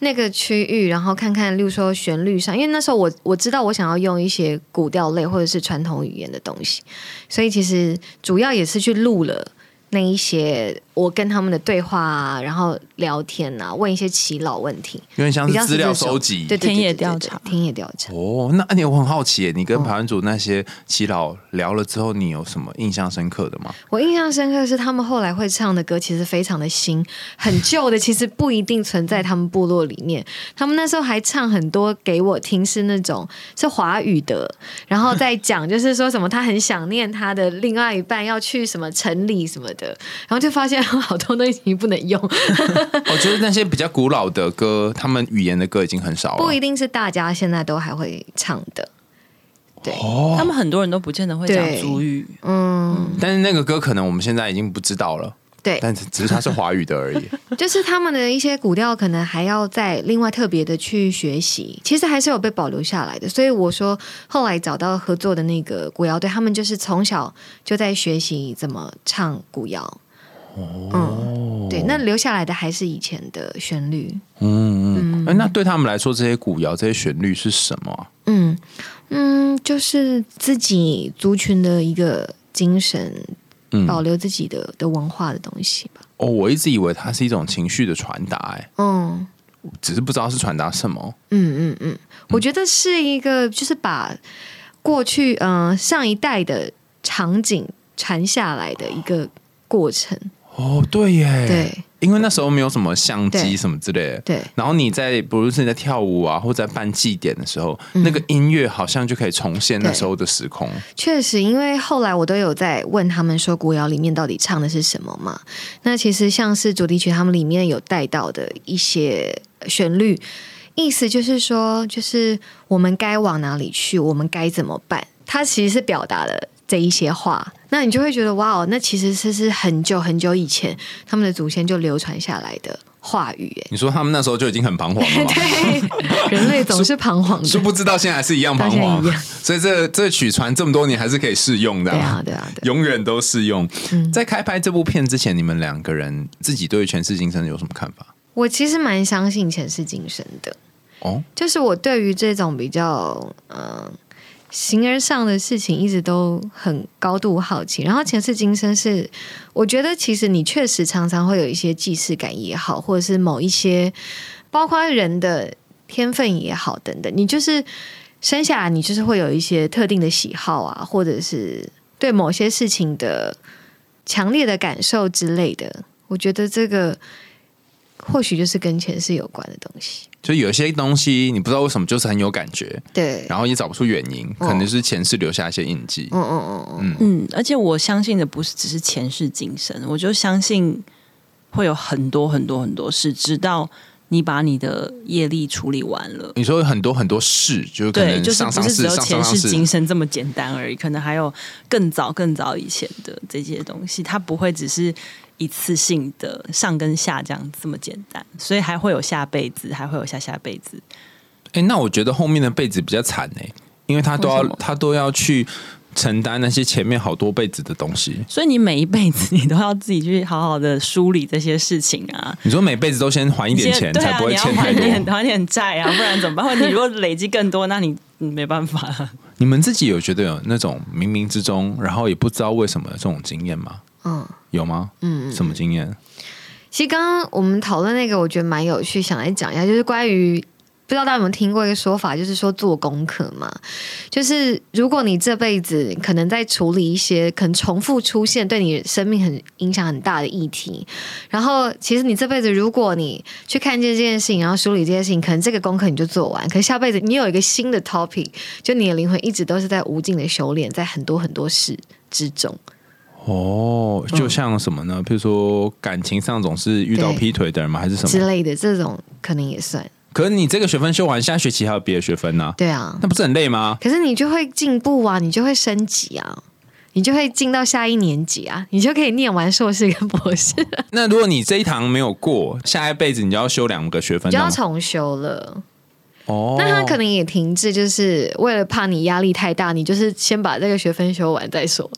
那个区域，然后看看，例如说旋律上，因为那时候我我知道我想要用一些古调类或者是传统语言的东西，所以其实主要也是去录了那一些我跟他们的对话啊，然后聊天啊，问一些耆老问题，有点像是资料收集。对田野调查田野调查。哦，那你我很好奇耶，你跟排湾组那些耆老聊了之后，你有什么印象深刻的吗？我印象深刻的是，他们后来会唱的歌其实非常的新，很旧的，其实不一定存在他们部落里面。他们那时候还唱很多给我听，是那种是华语的，然后再讲就是说什么他很想念他的另外一半要去什么城里什么的，然后就发现好多都已经不能用，我觉得那些比较古老的歌，他们语言的歌已经很少了。不一定是大家现在都还会唱的。对，哦他们很多人都不见得会讲主语。嗯，但是那个歌可能我们现在已经不知道了，对，但是只是它是华语的而已。就是他们的一些古调，可能还要再另外特别的去学习，其实还是有被保留下来的。所以我说，后来找到合作的那个古谣队，他们就是从小就在学习怎么唱古谣。嗯，对，那留下来的还是以前的旋律。嗯嗯，哎那对他们来说，这些古谣、这些旋律是什么啊？嗯嗯，就是自己族群的一个精神，嗯，保留自己的的文化的东西吧。哦，我一直以为它是一种情绪的传达，哎，嗯。只是不知道是传达什么。嗯嗯嗯，我觉得是一个，就是把过去嗯、呃上一代的场景传下来的一个过程。哦，对耶，，对因为那时候没有什么相机什么之类的。对然后你在，不论是你在跳舞啊，或者在办祭典的时候，那个音乐好像就可以重现那时候的时空。确实，因为后来我都有在问他们说古谣里面到底唱的是什么嘛？那其实像是主题曲，他们里面有带到的一些旋律，意思就是说，就是我们该往哪里去，我们该怎么办？它其实是表达了这一些话，那你就会觉得哇哦，那其实是是很久很久以前他们的祖先就流传下来的话语，哎，你说他们那时候就已经很彷徨了吗？对，人类总是彷徨的，殊不知道现在还是一样彷徨所以这这曲传这么多年还是可以适用的、对啊，对啊。永远都适用。嗯在开拍这部片之前，你们两个人自己对于前世今生有什么看法？我其实蛮相信前世今生的，哦，就是我对于这种比较嗯、呃形而上的事情，一直都很高度好奇。然后前世今生是，我觉得其实你确实常常会有一些既视感也好，或者是某一些包括人的天分也好等等，你就是生下来你就是会有一些特定的喜好啊，或者是对某些事情的强烈的感受之类的。我觉得这个或许就是跟前世有关的东西。就有些东西你不知道为什么就是很有感觉，对，然后也找不出原因，可能是前世留下一些印记。嗯嗯嗯嗯，嗯，而且我相信的不是只是前世今生，我就相信会有很多很多很多事，直到你把你的业力处理完了。你说有很多很多事，就是可对，能就是上上世、不是只有上上上前世今，生这么简单而已，可能还有更早更早以前的这些东西，它不会只是一次性的上跟下这样这么简单，所以还会有下辈子，还会有下下辈子。哎，那我觉得后面的辈子比较惨哎，因为他都要他都要去承担那些前面好多辈子的东西。所以你每一辈子你都要自己去好好的梳理这些事情啊。你说每辈子都先还一点钱，啊，才不会欠太多。还点还点债啊，不然怎么办？或者你如果累积更多，那你你没办法了。你们自己有觉得有那种冥冥之中，然后也不知道为什么的这种经验吗？嗯有吗？嗯，什么经验？其实刚刚我们讨论那个，我觉得蛮有趣，想来讲一下，就是关于不知道大家有没有听过一个说法，就是说做功课嘛，就是如果你这辈子可能在处理一些可能重复出现对你生命很影响很大的议题，然后其实你这辈子如果你去看见这件事情，然后梳理这件事情，可能这个功课你就做完，可是下辈子你有一个新的 topic，就你的灵魂一直都是在无尽的修炼，在很多很多事之中。哦，就像什么呢？比如说感情上总是遇到劈腿的人吗？还是什么之类的？这种可能也算。可是你这个学分修完，下学期还有别的学分呢？对啊，那不是很累吗？可是你就会进步啊，你就会升级啊，你就会进到下一年级啊，你就可以念完硕士跟博士。那如果你这一堂没有过，下一辈子你就要修两个学分，就要重修了。哦，那他可能也停滞，就是为了怕你压力太大，你就是先把这个学分修完再说。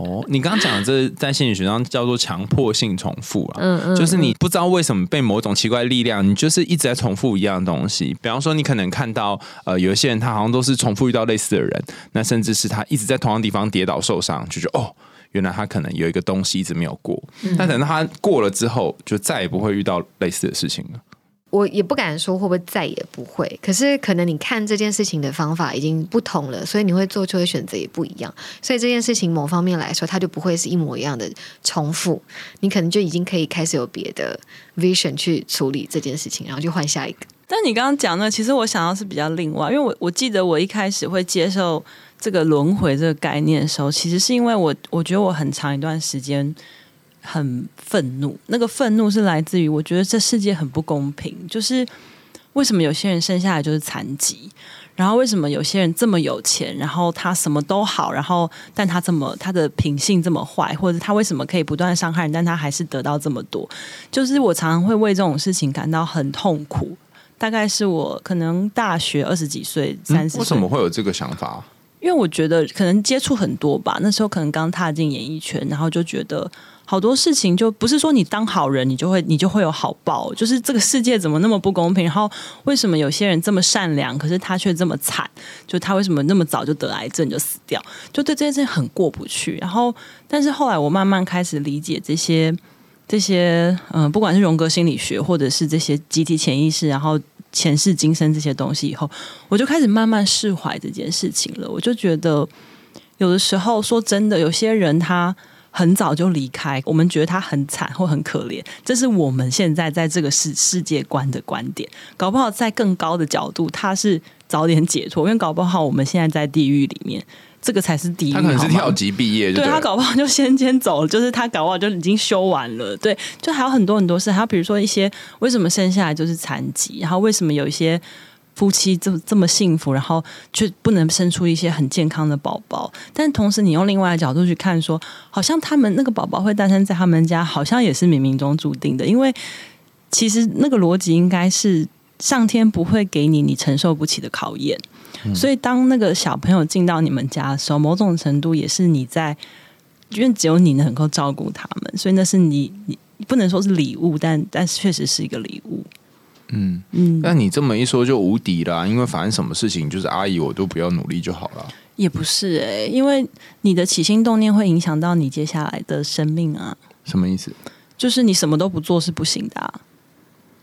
哦，你刚刚讲的这 在心理学上叫做强迫性重复啊，嗯嗯，就是你不知道为什么被某种奇怪力量，你就是一直在重复一样的东西。比方说，你可能看到呃，有一些人他好像都是重复遇到类似的人，那甚至是他一直在同样地方跌倒受伤，就觉得哦，原来他可能有一个东西一直没有过。但等到他过了之后，就再也不会遇到类似的事情了。我也不敢说会不会再也不会，可是可能你看这件事情的方法已经不同了，所以你会做出的选择也不一样。所以这件事情某方面来说，它就不会是一模一样的重复。你可能就已经可以开始有别的 vision 去处理这件事情，然后就换下一个。但你刚刚讲的，其实我想要是比较另外，因为我我记得我一开始会接受这个轮回这个概念的时候，其实是因为我我觉得我很长一段时间。很愤怒，那个愤怒是来自于我觉得这世界很不公平，就是为什么有些人生下来就是残疾，然后为什么有些人这么有钱，然后他什么都好，然后但他这么他的品性这么坏，或者他为什么可以不断伤害人，但他还是得到这么多？就是我常常会为这种事情感到很痛苦。大概是我可能大学二十几岁、三十，为什么会有这个想法？因为我觉得可能接触很多吧，那时候可能刚踏进演艺圈，然后就觉得。好多事情就不是说你当好人，你就会你就会有好报。就是这个世界怎么那么不公平？然后为什么有些人这么善良，可是他却这么惨？就他为什么那么早就得癌症就死掉？就对这件事情很过不去。然后，但是后来我慢慢开始理解这些这些，嗯，不管是荣格心理学，或者是这些集体潜意识，然后前世今生这些东西以后，我就开始慢慢释怀这件事情了。我就觉得有的时候说真的，有些人他。很早就离开，我们觉得他很惨或很可怜，这是我们现在在这个世世界观的观点。搞不好在更高的角度，他是早点解脱，因为搞不好我们现在在地狱里面，这个才是地狱。他可能是跳级毕业，对他搞不好就先先走了，就是他搞不好就已经修完了。对，就还有很多很多事，还有比如说一些为什么生下来就是残疾，然后为什么有一些。夫妻这么这么幸福，然后却不能生出一些很健康的宝宝。但同时，你用另外的角度去看，说好像他们那个宝宝会诞生在他们家，好像也是冥冥中注定的。因为其实那个逻辑应该是上天不会给你你承受不起的考验。所以，当那个小朋友进到你们家的时候，某种程度也是你在，因为只有你能够照顾他们，所以那是你你不能说是礼物，但但是确实是一个礼物。嗯嗯，那你这么一说就无敌啦，因为反正什么事情就是阿姨我都不要努力就好了。也不是哎，因为你的起心动念会影响到你接下来的生命啊。什么意思？就是你什么都不做是不行的。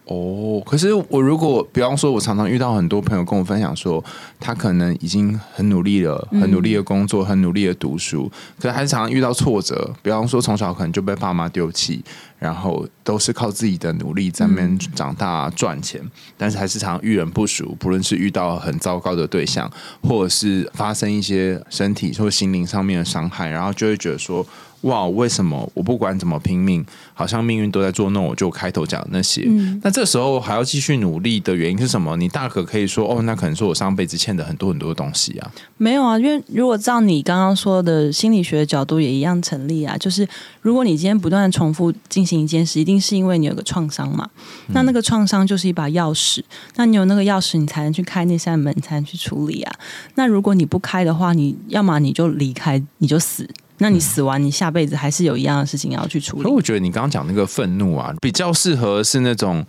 哦，可是我如果比方说，我常常遇到很多朋友跟我分享说，他可能已经很努力了，很努力的工作，很努力的读书，可是还是常常遇到挫折。比方说，从小可能就被爸妈丢弃，然后都是靠自己的努力在那边长大赚钱，但是还是常常遇人不熟，不论是遇到很糟糕的对象，或者是发生一些身体或心灵上面的伤害，然后就会觉得说。哇，为什么我不管怎么拼命，好像命运都在捉弄我？就开头讲的那些，那这时候还要继续努力的原因是什么？你大可可以说，哦，那可能是我上辈子欠的很多很多东西啊。没有啊，因为如果照你刚刚说的心理学的角度，也一样成立啊。就是如果你今天不断的重复进行一件事，一定是因为你有个创伤嘛。那那个创伤就是一把钥匙，那你有那个钥匙，你才能去开那扇门，才能去处理啊。那如果你不开的话，你要么你就离开，你就死。那你死完，你下辈子还是有一样的事情要去处理。可我觉得你刚刚讲那个愤怒啊，比较适合是那种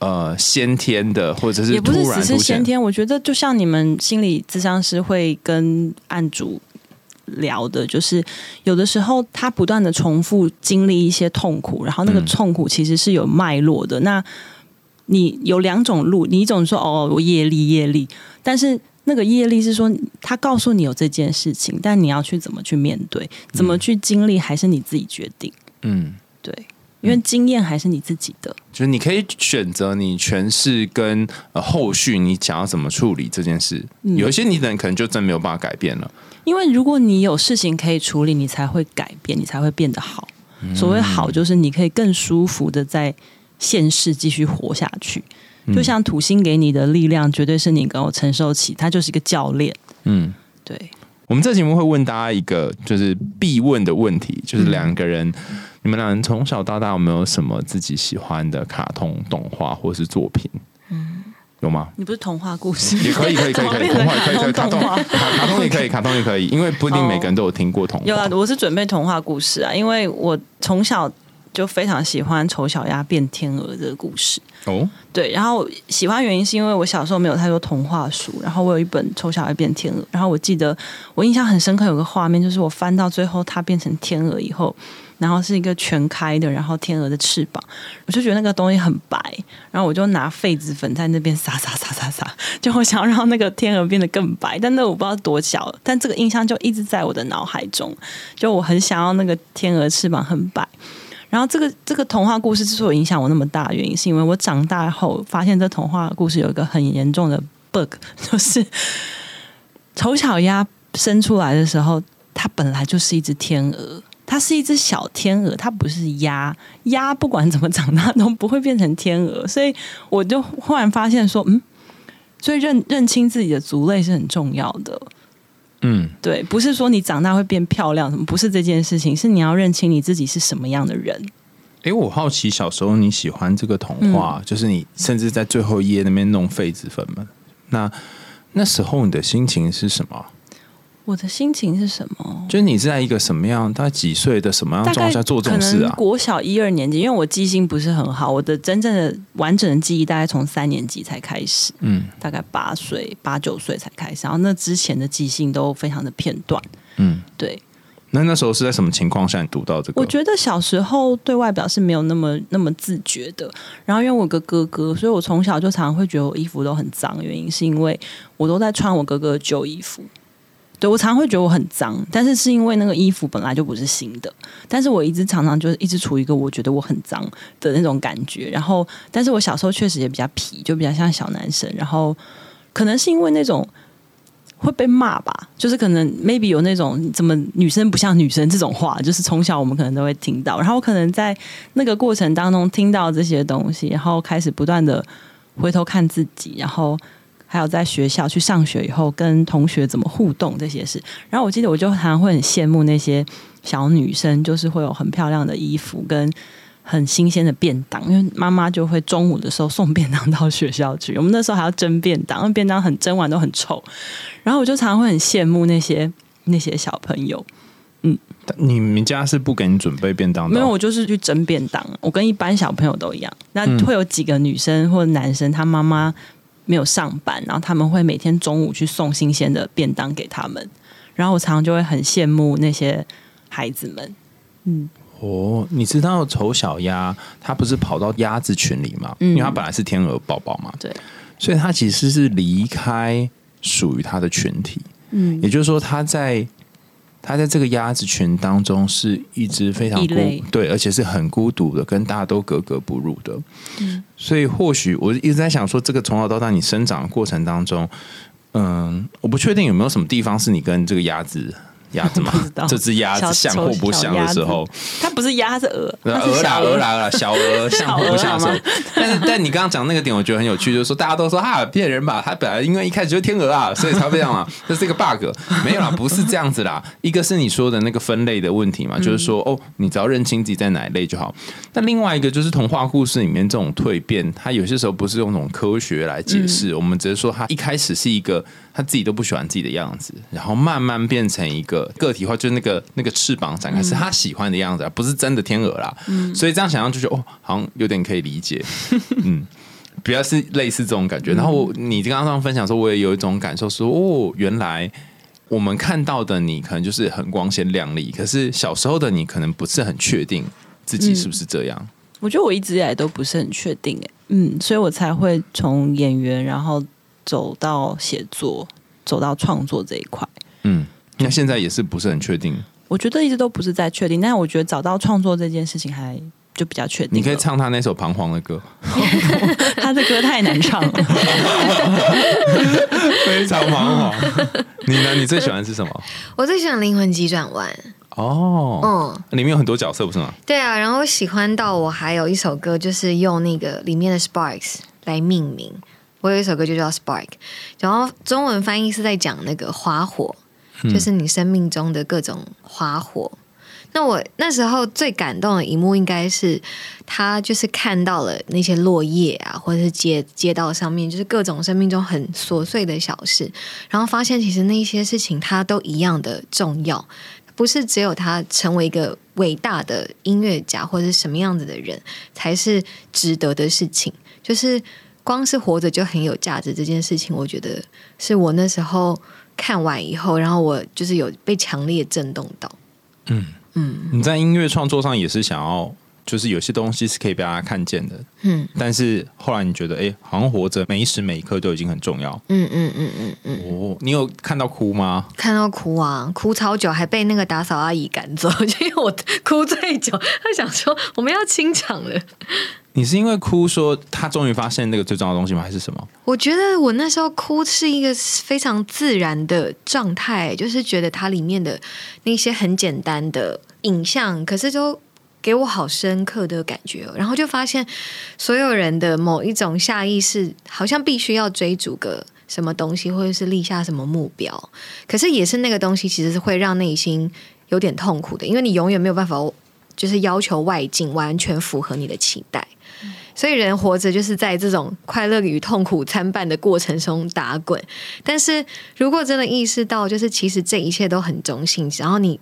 呃先天的，或者是也不是只是先天。我觉得就像你们心理咨商师会跟案主聊的，就是有的时候他不断的重复经历一些痛苦，然后那个痛苦其实是有脉络的。那你有两种路，你一种说哦，我业力业力，但是那个业力是说他告诉你有这件事情，但你要去怎么去面对，怎么去经历，还是你自己决定。嗯，对，因为经验还是你自己的。就是你可以选择你诠释跟呃后续你想要怎么处理这件事。有一些你人可能就真没有办法改变了。因为如果你有事情可以处理，你才会改变，你才会变得好。所谓好，就是你可以更舒服的在现世继续活下去。就像土星给你的力量，绝对是你能够承受起。它就是一个教练。嗯，对。我们这节目会问大家一个就是必问的问题，就是两个人，你们两人从小到大有没有什么自己喜欢的卡通动画或是作品？嗯。有吗？你不是童话故事也可以，可以，可以，可以，童话可以，可以，卡通，卡卡通也可以，卡通也可以，因为不一定每个人都有听过童话。有啊，我是准备童话故事啊，因为我从小就非常喜欢丑小鸭变天鹅这个故事。哦，对，然后喜欢原因是因为我小时候没有太多童话书，然后我有一本丑小鸭变天鹅，然后我记得我印象很深刻，有个画面就是我翻到最后它变成天鹅以后。然后是一个全开的，然后天鹅的翅膀，我就觉得那个东西很白，然后我就拿痱子粉在那边撒撒撒撒撒，就我想要让那个天鹅变得更白，但那我不知道多小，但这个印象就一直在我的脑海中，就我很想要那个天鹅翅膀很白。然后这个这个童话故事之所以影响我那么大，原因是因为我长大后发现这童话故事有一个很严重的 bug，就是丑小鸭生出来的时候，它本来就是一只天鹅。它是一只小天鹅，它不是鸭。鸭不管怎么长大都不会变成天鹅，所以我就忽然发现说，嗯，所以认认清自己的族类是很重要的。嗯，对，不是说你长大会变漂亮什么，不是这件事情，是你要认清你自己是什么样的人。哎，我好奇小时候你喜欢这个童话，就是你甚至在最后一页那边弄痱子粉吗，那那时候你的心情是什么？我的心情是什么？就是你是在一个什么样，大概几岁的什么样状态下做这种事啊？国小一二年级，因为我记性不是很好，我的真正的完整的记忆大概从三年级才开始，嗯，大概八岁八九岁才开始，然后那之前的记性都非常的片段，嗯，对。那那时候是在什么情况下你读到这个？我觉得小时候对外表是没有那么那么自觉的，然后因为我有个哥哥，所以我从小就常常会觉得我衣服都很脏，原因是因为我都在穿我哥哥的旧衣服。对，我常常会觉得我很脏，但是是因为那个衣服本来就不是新的，但是我一直常常就是一直处于一个我觉得我很脏的那种感觉。然后，但是我小时候确实也比较皮，就比较像小男生。然后，可能是因为那种会被骂吧，就是可能 maybe 有那种怎么女生不像女生这种话，就是从小我们可能都会听到。然后，可能在那个过程当中听到这些东西，然后开始不断的回头看自己，然后。还有在学校去上学以后跟同学怎么互动这些事，然后我记得我就常常会很羡慕那些小女生，就是会有很漂亮的衣服跟很新鲜的便当，因为妈妈就会中午的时候送便当到学校去，我们那时候还要蒸便当，因为便当很蒸完都很臭，然后我就常常会很羡慕那些那些小朋友。嗯，你们家是不给你准备便当？没有，我就是去蒸便当，我跟一般小朋友都一样。那会有几个女生或者男生，他妈妈。没有上班，然后他们会每天中午去送新鲜的便当给他们，然后我常常就会很羡慕那些孩子们。嗯，哦，你知道丑小鸭它不是跑到鸭子群里吗？因为它本来是天鹅宝宝嘛，对，所以它其实是离开属于它的群体。嗯，也就是说，它在。他在这个鸭子群当中是一只非常孤对，而且是很孤独的，跟大家都格格不入的。嗯，所以或许我一直在想说，这个从小到大你生长的过程当中，嗯，我不确定有没有什么地方是你跟这个鸭子。鸭子吗？这只鸭子像或不像的时候，它不是鸭，是鹅。鹅啦，鹅啦，小鹅像或不像的时候。但是，但你刚刚讲那个点，我觉得很有趣，就是说大家都说啊骗人吧，它本来因为一开始就是天鹅啊，所以才会这样嘛，这是一个 bug。没有啦，不是这样子啦。一个是你说的那个分类的问题嘛，就是说哦，你只要认清自己在哪一类就好。那另外一个就是童话故事里面这种蜕变，它有些时候不是用那种科学来解释，我们只是说它一开始是一个。他自己都不喜欢自己的样子，然后慢慢变成一个个体化，就是那个那个翅膀展开是他喜欢的样子，不是真的天鹅啦。嗯，所以这样想象就觉得哦，好像有点可以理解。嗯，比较是类似这种感觉。然后你刚刚分享说，我也有一种感受，说哦，原来我们看到的你可能就是很光鲜亮丽，可是小时候的你可能不是很确定自己是不是这样。我觉得我一直以来都不是很确定，哎，嗯，所以我才会从演员，然后走到写作，走到创作这一块。嗯，那现在也是不是很确定？我觉得一直都不是在确定，但是我觉得找到创作这件事情还就比较确定。你可以唱他那首彷徨的歌，他的歌太难唱了，非常彷徨。你呢？你最喜欢是什么？我最喜欢《灵魂急转弯》哦，嗯，里面有很多角色，不是吗？对啊，然后我喜欢到我还有一首歌，就是用那个里面的 Sparks 来命名。我有一首歌就叫 Spark，然后中文翻译是在讲那个花火。就是你生命中的各种花火。那我那时候最感动的一幕，应该是他就是看到了那些落叶啊，或者是街街道上面，就是各种生命中很琐碎的小事，然后发现其实那些事情他都一样的重要，不是只有他成为一个伟大的音乐家或者是什么样子的人才是值得的事情，就是光是活着就很有价值这件事情，我觉得是我那时候。看完以后，然后我就是有被强烈震动到。嗯嗯，你在音乐创作上也是想要，就是有些东西是可以被大家看见的。嗯，但是后来你觉得，哎，好像活着每一时每一刻都已经很重要。嗯嗯嗯嗯嗯。哦，你有看到哭吗？看到哭啊，哭超久，还被那个打扫阿姨赶走，因为我哭最久。她想说我们要清场了。你是因为哭说他终于发现那个最重要的东西吗？还是什么？我觉得我那时候哭是一个非常自然的状态，就是觉得它里面的那些很简单的影像，可是都给我好深刻的感觉。然后就发现所有人的某一种下意识，好像必须要追逐个什么东西，或者是立下什么目标。可是也是那个东西，其实是会让内心有点痛苦的，因为你永远没有办法，就是要求外境完全符合你的期待。所以人活着就是在这种快乐与痛苦参半的过程中打滚。但是如果真的意识到，就是其实这一切都很中性，然后你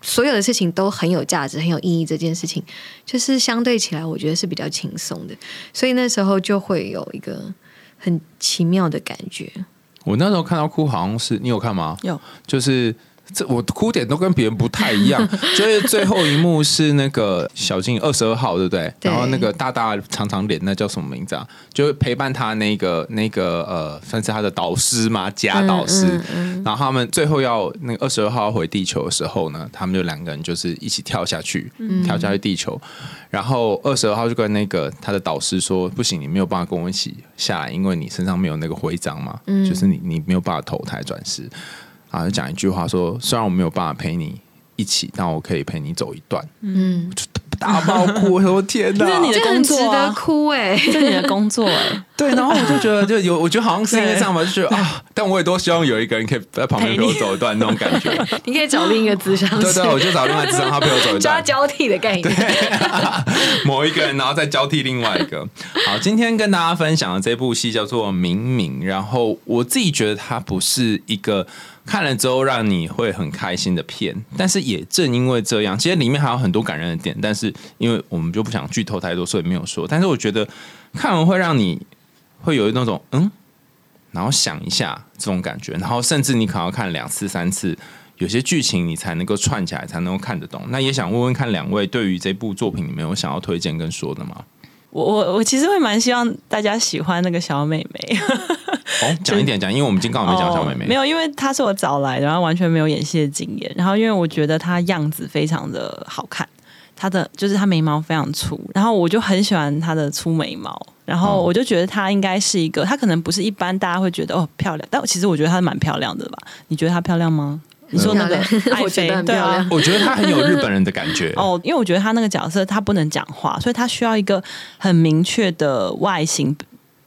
所有的事情都很有价值、很有意义，这件事情就是相对起来，我觉得是比较轻松的。所以那时候就会有一个很奇妙的感觉。我那时候看到哭，好像是你有看吗？有，就是。这我哭点都跟别人不太一样，就是最后一幕是那个小静二十二号，对不对？然后那个大大长长脸，那叫什么名字啊？就陪伴他那个那个呃，算是他的导师嘛，假导师。然后他们最后要那个二十二号回地球的时候呢，他们就两个人就是一起跳下去，跳下去地球。然后二十二号就跟那个他的导师说：“不行，你没有办法跟我一起下来，因为你身上没有那个徽章嘛，就是你你没有办法投胎转世。”啊，就讲一句话说，虽然我没有办法陪你一起，但我可以陪你走一段。嗯，就大爆哭，我天哪！这是你的工作，值得哭哎，这是你的工作哎。对，然后我就觉得，就有，我觉得好像是因为这样吧，就觉得啊，但我也多希望有一个人可以在旁边陪我走一段那种感觉。你可以找另一个智商，对对，我就找另外智商，他陪我走一段，交替的概念。对 某一个人，然后再交替另外一个。好，今天跟大家分享的这部戏叫做《明明》，然后我自己觉得它不是一个。看了之后让你会很开心的片，但是也正因为这样，其实里面还有很多感人的点，但是因为我们就不想剧透太多，所以没有说。但是我觉得看完会让你会有那种嗯，然后想一下这种感觉，然后甚至你可能要看两次、三次，有些剧情你才能够串起来，才能够看得懂。那也想问问看两位，对于这部作品，你们有想要推荐跟说的吗？我我我其实会蛮希望大家喜欢那个小美眉。哦，讲一点讲，因为我们今天刚好没讲小美眉。没有，因为她是我找来的，然后完全没有演戏的经验。然后因为我觉得她样子非常的好看，她的就是她眉毛非常粗，然后我就很喜欢她的粗眉毛。然后我就觉得她应该是一个，她可能不是一般大家会觉得哦漂亮，但其实我觉得她蛮漂亮的吧？你觉得她漂亮吗？你说那个爱妃对啊，我觉得他很有日本人的感觉 哦，因为我觉得他那个角色他不能讲话，所以他需要一个很明确的外形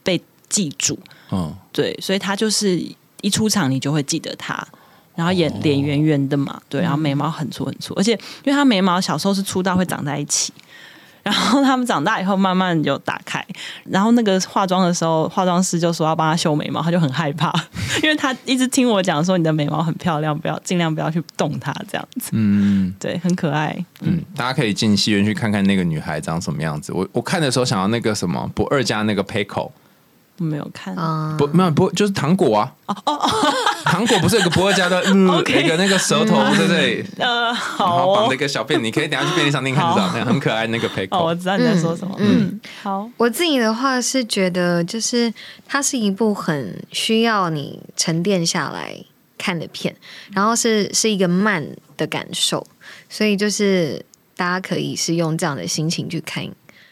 被记住。嗯，对，所以他就是一出场你就会记得他，然后眼脸圆圆的嘛，对，然后眉毛很粗很粗，而且因为她眉毛小时候是粗到会长在一起。然后他们长大以后慢慢就打开，然后那个化妆的时候，化妆师就说要帮他修眉毛，他就很害怕，因为他一直听我讲说你的眉毛很漂亮，不要尽量不要去动它这样子。嗯，对，很可爱。嗯，大家可以进戏院去看看那个女孩长什么样子。我我看的时候想要那个什么不二家那个 Pico，我没有看。啊，不，没有不就是糖果啊。哦哦 糖果不是有个不二家的，嗯一个那个舌头在这里，好绑着一，个小辫，你可以等下去便利商店看就知道，那个很可爱那个哦，我。知道你在说什么。嗯，好，我自己的话是觉得，就是它是一部很需要你沉淀下来看的片，然后是是一个慢的感受，所以就是大家可以是用这样的心情去看。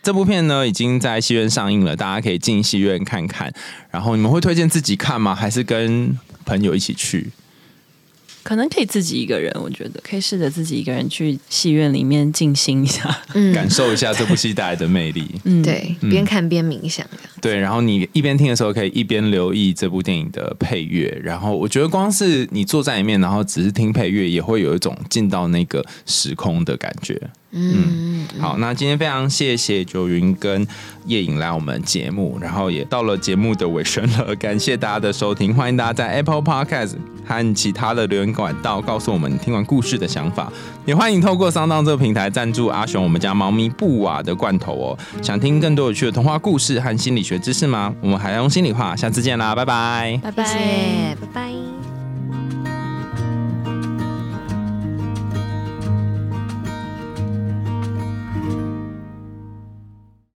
这部片呢已经在戏院上映了，大家可以进戏院看看。然后你们会推荐自己看吗？还是跟朋友一起去？可能可以自己一个人，我觉得可以试着自己一个人去戏院里面静心一下。嗯，感受一下这部戏带来的魅力。嗯，对，边看边冥想这样。对，然后你一边听的时候，可以一边留意这部电影的配乐。然后我觉得，光是你坐在里面，然后只是听配乐，也会有一种进到那个时空的感觉。嗯，好，那今天非常谢谢九云跟夜影来我们节目，然后也到了节目的尾声了，感谢大家的收听，欢迎大家在 Apple Podcast 和其他的留言管道告诉我们你听完故事的想法，也欢迎透过桑当这个平台赞助阿雄我们家猫咪布瓦的罐头哦。想听更多有趣的童话故事和心理学知识吗？我们还用心里话，下次见啦，拜拜。拜谢谢，拜拜。